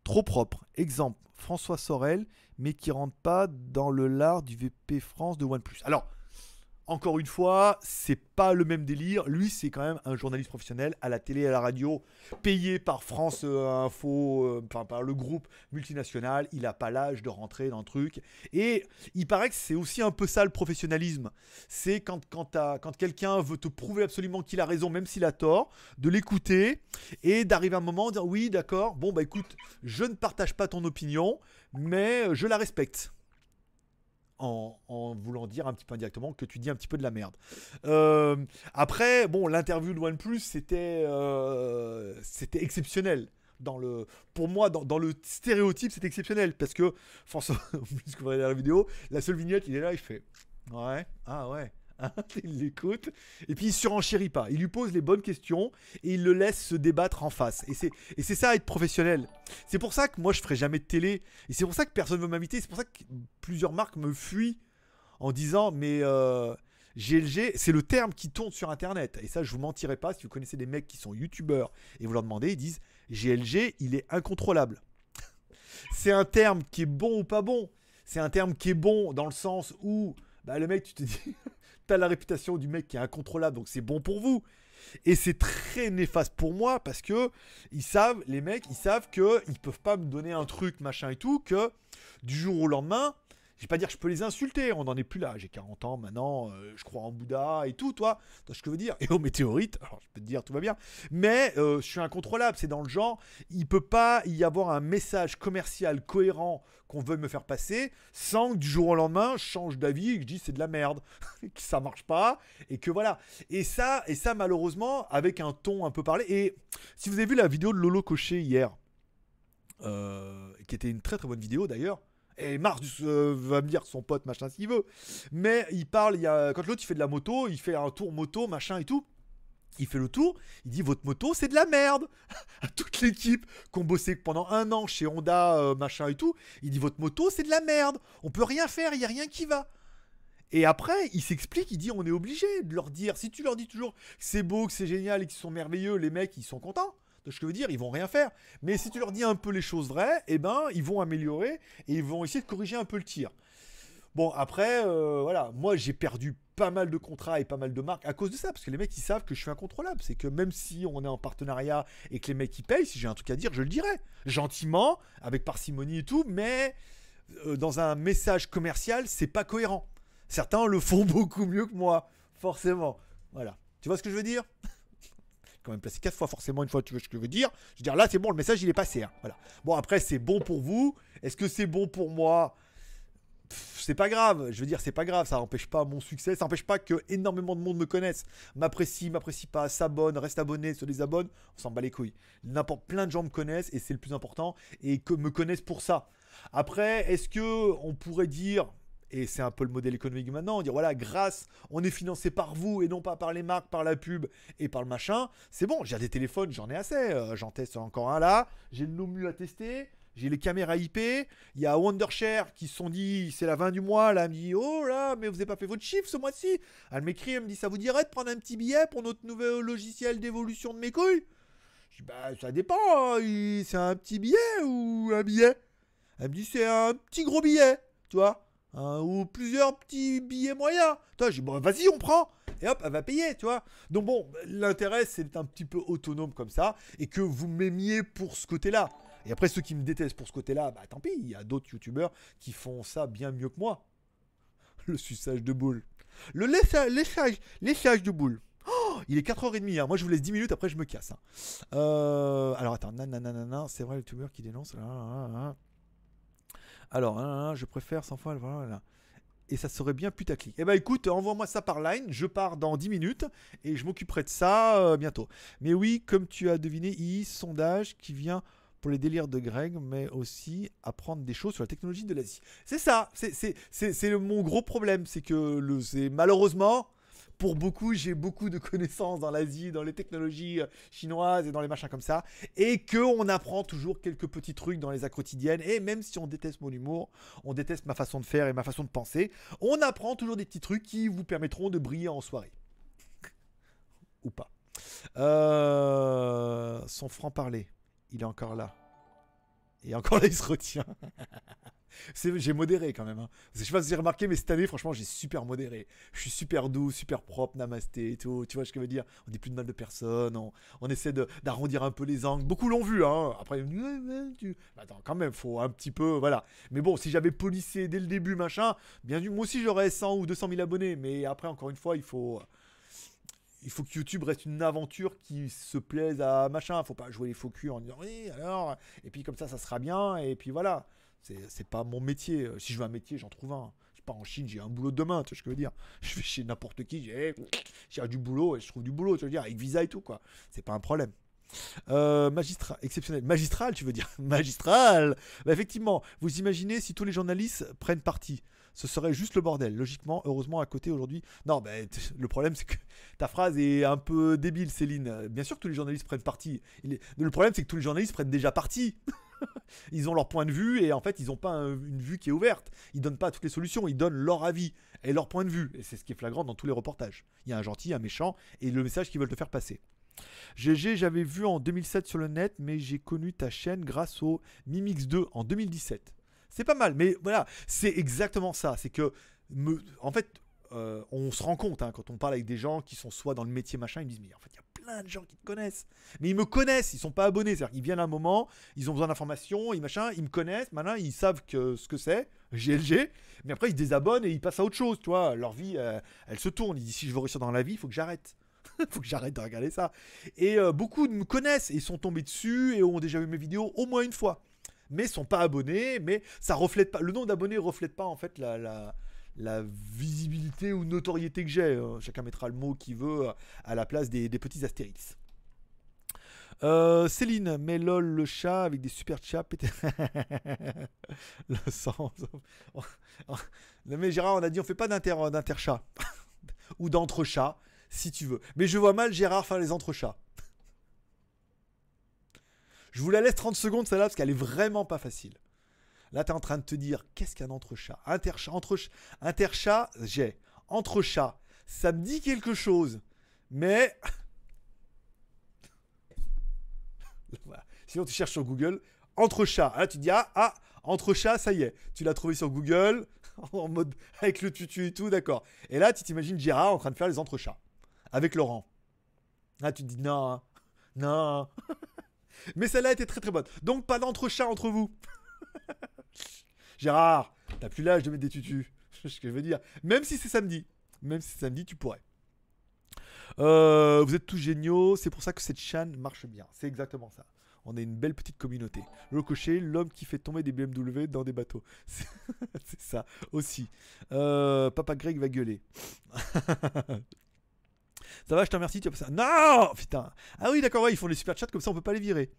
trop propre. Exemple, François Sorel, mais qui rentre pas dans le lard du VP France de OnePlus. Alors, encore une fois, c'est pas le même délire. Lui, c'est quand même un journaliste professionnel à la télé à la radio, payé par France euh, Info, euh, enfin par le groupe multinational. Il a pas l'âge de rentrer dans le truc. Et il paraît que c'est aussi un peu ça le professionnalisme. C'est quand, quand, quand quelqu'un veut te prouver absolument qu'il a raison, même s'il a tort, de l'écouter et d'arriver à un moment, dire oui, d'accord, bon, bah écoute, je ne partage pas ton opinion, mais je la respecte. En, voulant dire un petit peu indirectement que tu dis un petit peu de la merde. Euh, après, bon, l'interview de OnePlus, c'était euh, c'était exceptionnel. Dans le, pour moi, dans, dans le stéréotype, c'est exceptionnel parce que François, puisque vous regardez la vidéo, la seule vignette, il est là, il fait ouais, ah ouais, Hein, il l'écoute et puis il surenchérit pas. Il lui pose les bonnes questions et il le laisse se débattre en face. Et c'est et c'est ça être professionnel. C'est pour ça que moi je ferai jamais de télé et c'est pour ça que personne veut m'inviter. C'est pour ça que plusieurs marques me fuient en disant mais euh, GLG, c'est le terme qui tourne sur internet. Et ça, je vous mentirai pas. Si vous connaissez des mecs qui sont youtubeurs et vous leur demandez, ils disent GLG, il est incontrôlable. c'est un terme qui est bon ou pas bon. C'est un terme qui est bon dans le sens où bah, le mec, tu te dis, t'as la réputation du mec qui est incontrôlable, donc c'est bon pour vous. Et c'est très néfaste pour moi parce que ils savent, les mecs, ils savent que ils peuvent pas me donner un truc machin et tout, que du jour au lendemain, Je vais pas dire que je peux les insulter, on n'en est plus là. J'ai 40 ans maintenant, euh, je crois en Bouddha et tout, toi. Tu ce que je veux dire Et aux météorites, alors je peux te dire tout va bien. Mais euh, je suis incontrôlable, c'est dans le genre, il peut pas y avoir un message commercial cohérent qu'on veut me faire passer sans que du jour au lendemain, je change d'avis et que je dis c'est de la merde, que ça marche pas et que voilà. Et ça, et ça malheureusement avec un ton un peu parlé. Et si vous avez vu la vidéo de Lolo Cochet hier, euh, qui était une très très bonne vidéo d'ailleurs. Et Mars euh, va me dire son pote, machin, s'il veut. Mais il parle, il y a, quand l'autre il fait de la moto, il fait un tour moto, machin et tout. Il fait le tour, il dit votre moto c'est de la merde à toute l'équipe qui ont bossé pendant un an chez Honda, euh, machin et tout. Il dit votre moto c'est de la merde, on peut rien faire, il y a rien qui va. Et après, il s'explique, il dit on est obligé de leur dire. Si tu leur dis toujours que c'est beau, que c'est génial et qu'ils sont merveilleux, les mecs ils sont contents ce que je veux dire, ils vont rien faire. Mais si tu leur dis un peu les choses vraies, eh ben, ils vont améliorer et ils vont essayer de corriger un peu le tir. Bon, après, euh, voilà, moi j'ai perdu pas mal de contrats et pas mal de marques à cause de ça, parce que les mecs ils savent que je suis incontrôlable. C'est que même si on est en partenariat et que les mecs ils payent, si j'ai un truc à dire, je le dirai. Gentiment, avec parcimonie et tout, mais euh, dans un message commercial, c'est pas cohérent. Certains le font beaucoup mieux que moi, forcément. Voilà. Tu vois ce que je veux dire? Quand même placé quatre fois forcément une fois, tu vois ce que je veux dire. Je veux dire, là, c'est bon, le message, il est passé. hein. Voilà. Bon, après, c'est bon pour vous. Est-ce que c'est bon pour moi? C'est pas grave, je veux dire, c'est pas grave, ça n'empêche pas mon succès, ça n'empêche pas que énormément de monde me connaisse, m'apprécie, m'apprécie pas, s'abonne, reste abonné, se désabonne, on s'en bat les couilles. N'importe, plein de gens me connaissent et c'est le plus important et que me connaissent pour ça. Après, est-ce que on pourrait dire, et c'est un peu le modèle économique maintenant, dire voilà, grâce, on est financé par vous et non pas par les marques, par la pub et par le machin, c'est bon, j'ai des téléphones, j'en ai assez, euh, j'en teste encore un là, j'ai le Nomu à tester, j'ai les caméras IP, il y a Wondershare qui se sont dit c'est la 20 du mois, là, elle me dit oh là, mais vous avez pas fait votre chiffre ce mois-ci? Elle m'écrit, elle me dit ça vous dirait de prendre un petit billet pour notre nouveau logiciel d'évolution de mes couilles? Je dis bah ça dépend, hein, c'est un petit billet ou un billet? Elle me dit c'est un petit gros billet, tu vois, hein, ou plusieurs petits billets moyens. Toi, dis bon vas-y on prend. Et hop, elle va payer, tu vois. Donc bon, l'intérêt, c'est d'être un petit peu autonome comme ça, et que vous m'aimiez pour ce côté-là. Et après, ceux qui me détestent pour ce côté-là, bah tant pis, il y a d'autres youtubeurs qui font ça bien mieux que moi. Le suçage de boule. Le laissage, léchage, léchage de boule. Oh, il est 4h30, hein. moi je vous laisse 10 minutes, après je me casse. hein. Euh, alors attends, nanana, c'est vrai le youtubeur qui dénonce. Alors, nanana, je préfère 100 fois. Et ça serait bien putaclic. Eh ben écoute, envoie-moi ça par line, je pars dans 10 minutes et je m'occuperai de ça euh, bientôt. Mais oui, comme tu as deviné, II, sondage qui vient pour les délires de Greg, mais aussi apprendre des choses sur la technologie de l'Asie. C'est ça, c'est- mon gros problème, c'est que le, c'est malheureusement, pour beaucoup, j'ai beaucoup de connaissances dans l'Asie, dans les technologies euh, chinoises et dans les machins comme ça, et que on apprend toujours quelques petits trucs dans les actes quotidiennes, et même si on déteste mon humour, on déteste ma façon de faire et ma façon de penser, on apprend toujours des petits trucs qui vous permettront de briller en soirée. Ou pas. Euh, son franc-parler, il est encore là. Et encore là, il se retient. J'ai modéré quand même. hein. Je sais pas si avez remarqué, mais cette année, franchement, j'ai super modéré. Je suis super doux, super propre, namasté et tout. Tu vois ce que je veux dire? On dit plus de mal de personne. On, on essaie d'arrondir un peu les angles. Beaucoup l'ont vu. Hein. Après, tu... Attends, quand même, faut un petit peu. Voilà. Mais bon, si j'avais policé dès le début, machin, bien sûr, moi aussi, j'aurais 100 ou 200 000 abonnés. Mais après, encore une fois, il faut. Il faut que YouTube reste une aventure qui se plaise à machin. Faut pas jouer les faux culs en disant oui, alors. Et puis comme ça, ça sera bien. Et puis voilà. C'est pas mon métier. Si je veux un métier, j'en trouve un. Je pars en Chine, j'ai un boulot de demain, tu vois ce que je veux dire. Je vais chez n'importe qui, j'ai j'ai du boulot et je trouve du boulot, tu veux dire, avec visa et tout, quoi. C'est pas un problème. Euh, magistral, exceptionnel. Magistral, tu veux dire Magistral Bah, Effectivement, vous imaginez si tous les journalistes prennent parti ce serait juste le bordel. Logiquement, heureusement, à côté aujourd'hui. Non, bah, le problème, c'est que ta phrase est un peu débile, Céline. Bien sûr que tous les journalistes prennent parti. Le problème, c'est que tous les journalistes prennent déjà parti. ils ont leur point de vue et en fait, ils n'ont pas un- une vue qui est ouverte. Ils donnent pas toutes les solutions, ils donnent leur avis et leur point de vue. Et c'est ce qui est flagrant dans tous les reportages. Il y a un gentil, un méchant et le message qu'ils veulent te faire passer. GG, j'avais vu en 2007 sur le net, mais j'ai connu ta chaîne grâce au Mimix 2 en 2017. C'est pas mal, mais voilà, c'est exactement ça. C'est que, en fait, euh, on se rend compte hein, quand on parle avec des gens qui sont soit dans le métier machin, ils me disent mais en fait il y a plein de gens qui te connaissent, mais ils me connaissent, ils sont pas abonnés, c'est-à-dire qu'ils viennent à un moment, ils ont besoin d'informations, ils machin, ils me connaissent, maintenant ils savent que ce que c'est, GLG, mais après ils se désabonnent et ils passent à autre chose, tu vois. Leur vie, euh, elle se tourne. Ils disent si je veux réussir dans la vie, il faut que j'arrête. Faut que j'arrête de regarder ça. Et euh, beaucoup me connaissent et sont tombés dessus et ont déjà vu mes vidéos au moins une fois. Mais sont pas abonnés, mais ça reflète pas. Le nom d'abonnés reflète pas en fait la, la visibilité ou notoriété que j'ai. Euh, chacun mettra le mot qu'il veut euh, à la place des, petits astérix. Euh, Céline, mais le chat avec des super chats. le. Non mais Gérard, on a dit on fait pas d'inter d'interchat ou d'entre-chat si tu veux. Mais je vois mal Gérard faire les entre-chats. Je vous la laisse 30 secondes celle-là parce qu'elle est vraiment pas facile. Là, tu es en train de te dire qu'est-ce qu'un entre-chat? Interchat, entre interchat, j'ai. Entre-chat, ça me dit quelque chose. Mais. Sinon, tu cherches sur Google entre chats. Là, tu dis ah, ah entre chats, ça y est. Tu l'as trouvé sur Google en mode avec le tutu et tout, d'accord. Et là, tu t'imagines Gérard en train de faire les entre chats avec Laurent. Là, tu te dis non, hein. non. Mais celle-là était très très bonne. Donc, pas d'entre chats entre vous. Gérard, t'as plus l'âge de mettre des tutus. Ce que je veux dire. Même si c'est samedi. Même si c'est samedi, tu pourrais. Euh, vous êtes tous géniaux, c'est pour ça que cette chaîne marche bien. C'est exactement ça. On est une belle petite communauté. Le cocher, l'homme qui fait tomber des BMW dans des bateaux. C'est c'est ça aussi. Euh, Papa Greg va gueuler. ça va, je te remercie. Tu as passé... Non Putain. Ah oui, d'accord, ouais, ils font les super chats comme ça, on peut pas les virer.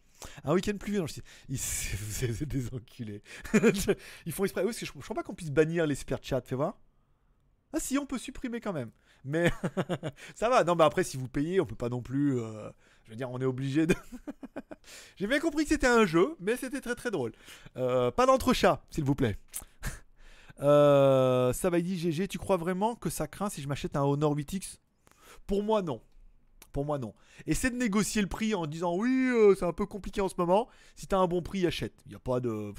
Un week-end plus vieux. Ils... C'est c'est des enculés. ils font exprès. Oui, parce que je, je crois pas qu'on puisse bannir les super chats. Fais voir. Ah si, on peut supprimer quand même. Mais ça va. Non, mais après, si vous payez, on peut pas non plus. euh, je veux dire, on est obligé de. J'ai bien compris que c'était un jeu, mais c'était très très drôle. Euh, pas d'entre-chat, s'il vous plaît. Ça va dit GG, tu crois vraiment que ça craint si je m'achète un Honor 8X Pour moi, non. Pour moi, non. Essaie de négocier le prix en disant oui, euh, c'est un peu compliqué en ce moment. Si t'as un bon prix, achète. Il n'y a pas de.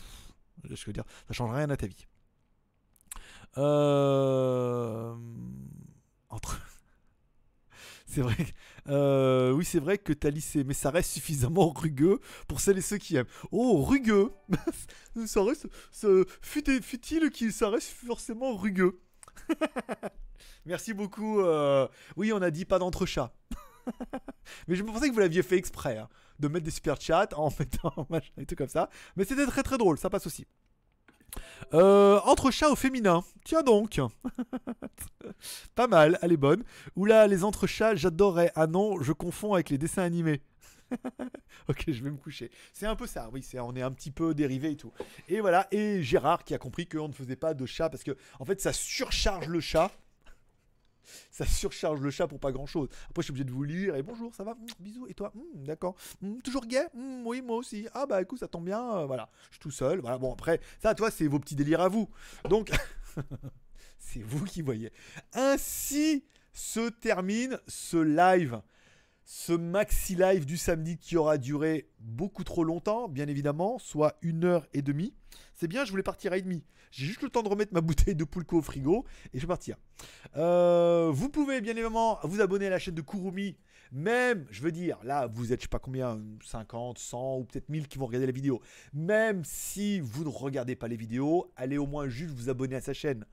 Je veux dire, ça change rien à ta vie. Euh... Entre. C'est vrai. euh, oui, c'est vrai que t'as lissé, mais ça reste suffisamment rugueux pour celles et ceux qui aiment. Oh, rugueux Ça reste. ce- fut- Fut-il qu'il ça reste forcément rugueux Merci beaucoup. euh, Oui, on a dit pas d'entre-chat. mais je pensais que vous l'aviez fait exprès, hein, de mettre des super chats en mettant machin et tout comme ça. Mais c'était très très drôle, ça passe aussi. Euh, au féminin. Tiens donc. Pas mal, elle est bonne. Ou là, les entre chats, j'adorerais. Ah non, je confonds avec les dessins animés. ok, je vais me coucher. C'est un peu ça, oui, c'est, on est un petit peu dérivé et tout. Et voilà, et Gérard qui a compris qu'on ne faisait pas de chat parce que, en fait, ça surcharge le chat. Ça surcharge le chat pour pas grand chose. Après, je suis obligé de vous lire. Et bonjour, ça va? Mmh, Bisous. Et toi? Mmh, D'accord. Mmh, toujours gay? Oui, moi aussi. Ah, bah écoute, ça tombe bien. euh, voilà, je suis tout seul. Voilà, bon, après, ça, toi, c'est vos petits délires à vous. Donc, c'est vous qui voyez. Ainsi se termine ce live. Ce maxi live du samedi qui aura duré beaucoup trop longtemps, bien évidemment, soit une heure et demie. C'est bien, je voulais partir à et demi. J'ai juste le temps de remettre ma bouteille de Poulco au frigo et je vais partir. Euh, vous pouvez bien évidemment vous abonner à la chaîne de Kurumi. Même, je veux dire, là, vous êtes, je sais pas combien, 50, 100 ou peut-être 1000 qui vont regarder la vidéo. Même si vous ne regardez pas les vidéos, allez au moins juste vous abonner à sa chaîne.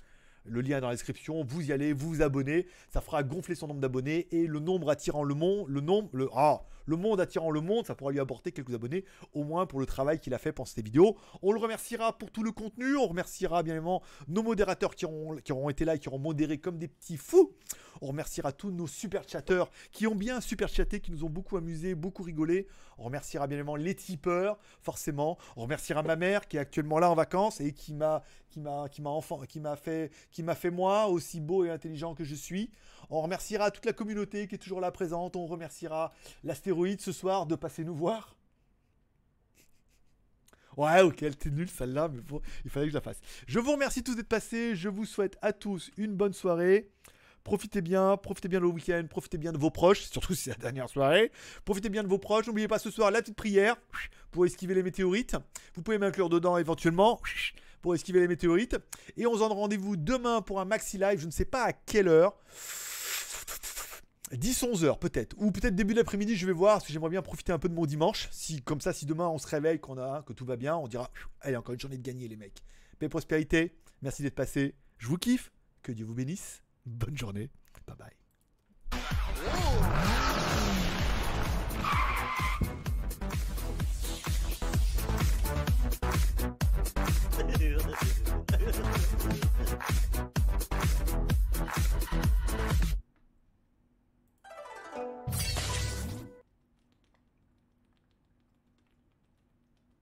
Le lien est dans la description, vous y allez, vous vous abonnez, ça fera gonfler son nombre d'abonnés et le nombre attirant le monde, le nombre, le, ah, le monde attirant le monde, ça pourra lui apporter quelques abonnés, au moins pour le travail qu'il a fait pendant cette vidéo. On le remerciera pour tout le contenu, on remerciera bien évidemment nos modérateurs qui auront, été là et qui auront modéré comme des petits fous. On remerciera tous nos super chatteurs qui ont bien super chatté, qui nous ont beaucoup amusé, beaucoup rigolé. On remerciera bien évidemment les tipeurs, forcément. On remerciera ma mère qui est actuellement là en vacances et qui m'a qui m'a fait qui m'a fait moi aussi beau et intelligent que je suis. On remerciera toute la communauté qui est toujours là présente. On remerciera l'astéroïde ce soir de passer nous voir. Ouais, ok, elle était nulle celle-là, mais il fallait que je la fasse. Je vous remercie tous d'être passés. Je vous souhaite à tous une bonne soirée. Profitez bien, profitez bien de vos week-ends, profitez bien de vos proches, surtout si c'est la dernière soirée. Profitez bien de vos proches. N'oubliez pas ce soir la petite prière pour esquiver les météorites. Vous pouvez m'inclure dedans éventuellement pour esquiver les météorites. Et on se donne rendez-vous demain pour un maxi live. Je ne sais pas à quelle heure. 10-11h peut-être, ou peut-être début d'après-midi, je vais voir, parce que j'aimerais bien profiter un peu de mon dimanche. Si, comme ça, si demain on se réveille, qu'on a, que tout va bien, on dira, allez, encore une journée de gagner les mecs. Paix et prospérité, merci d'être passé, je vous kiffe, que Dieu vous bénisse, bonne journée, bye bye.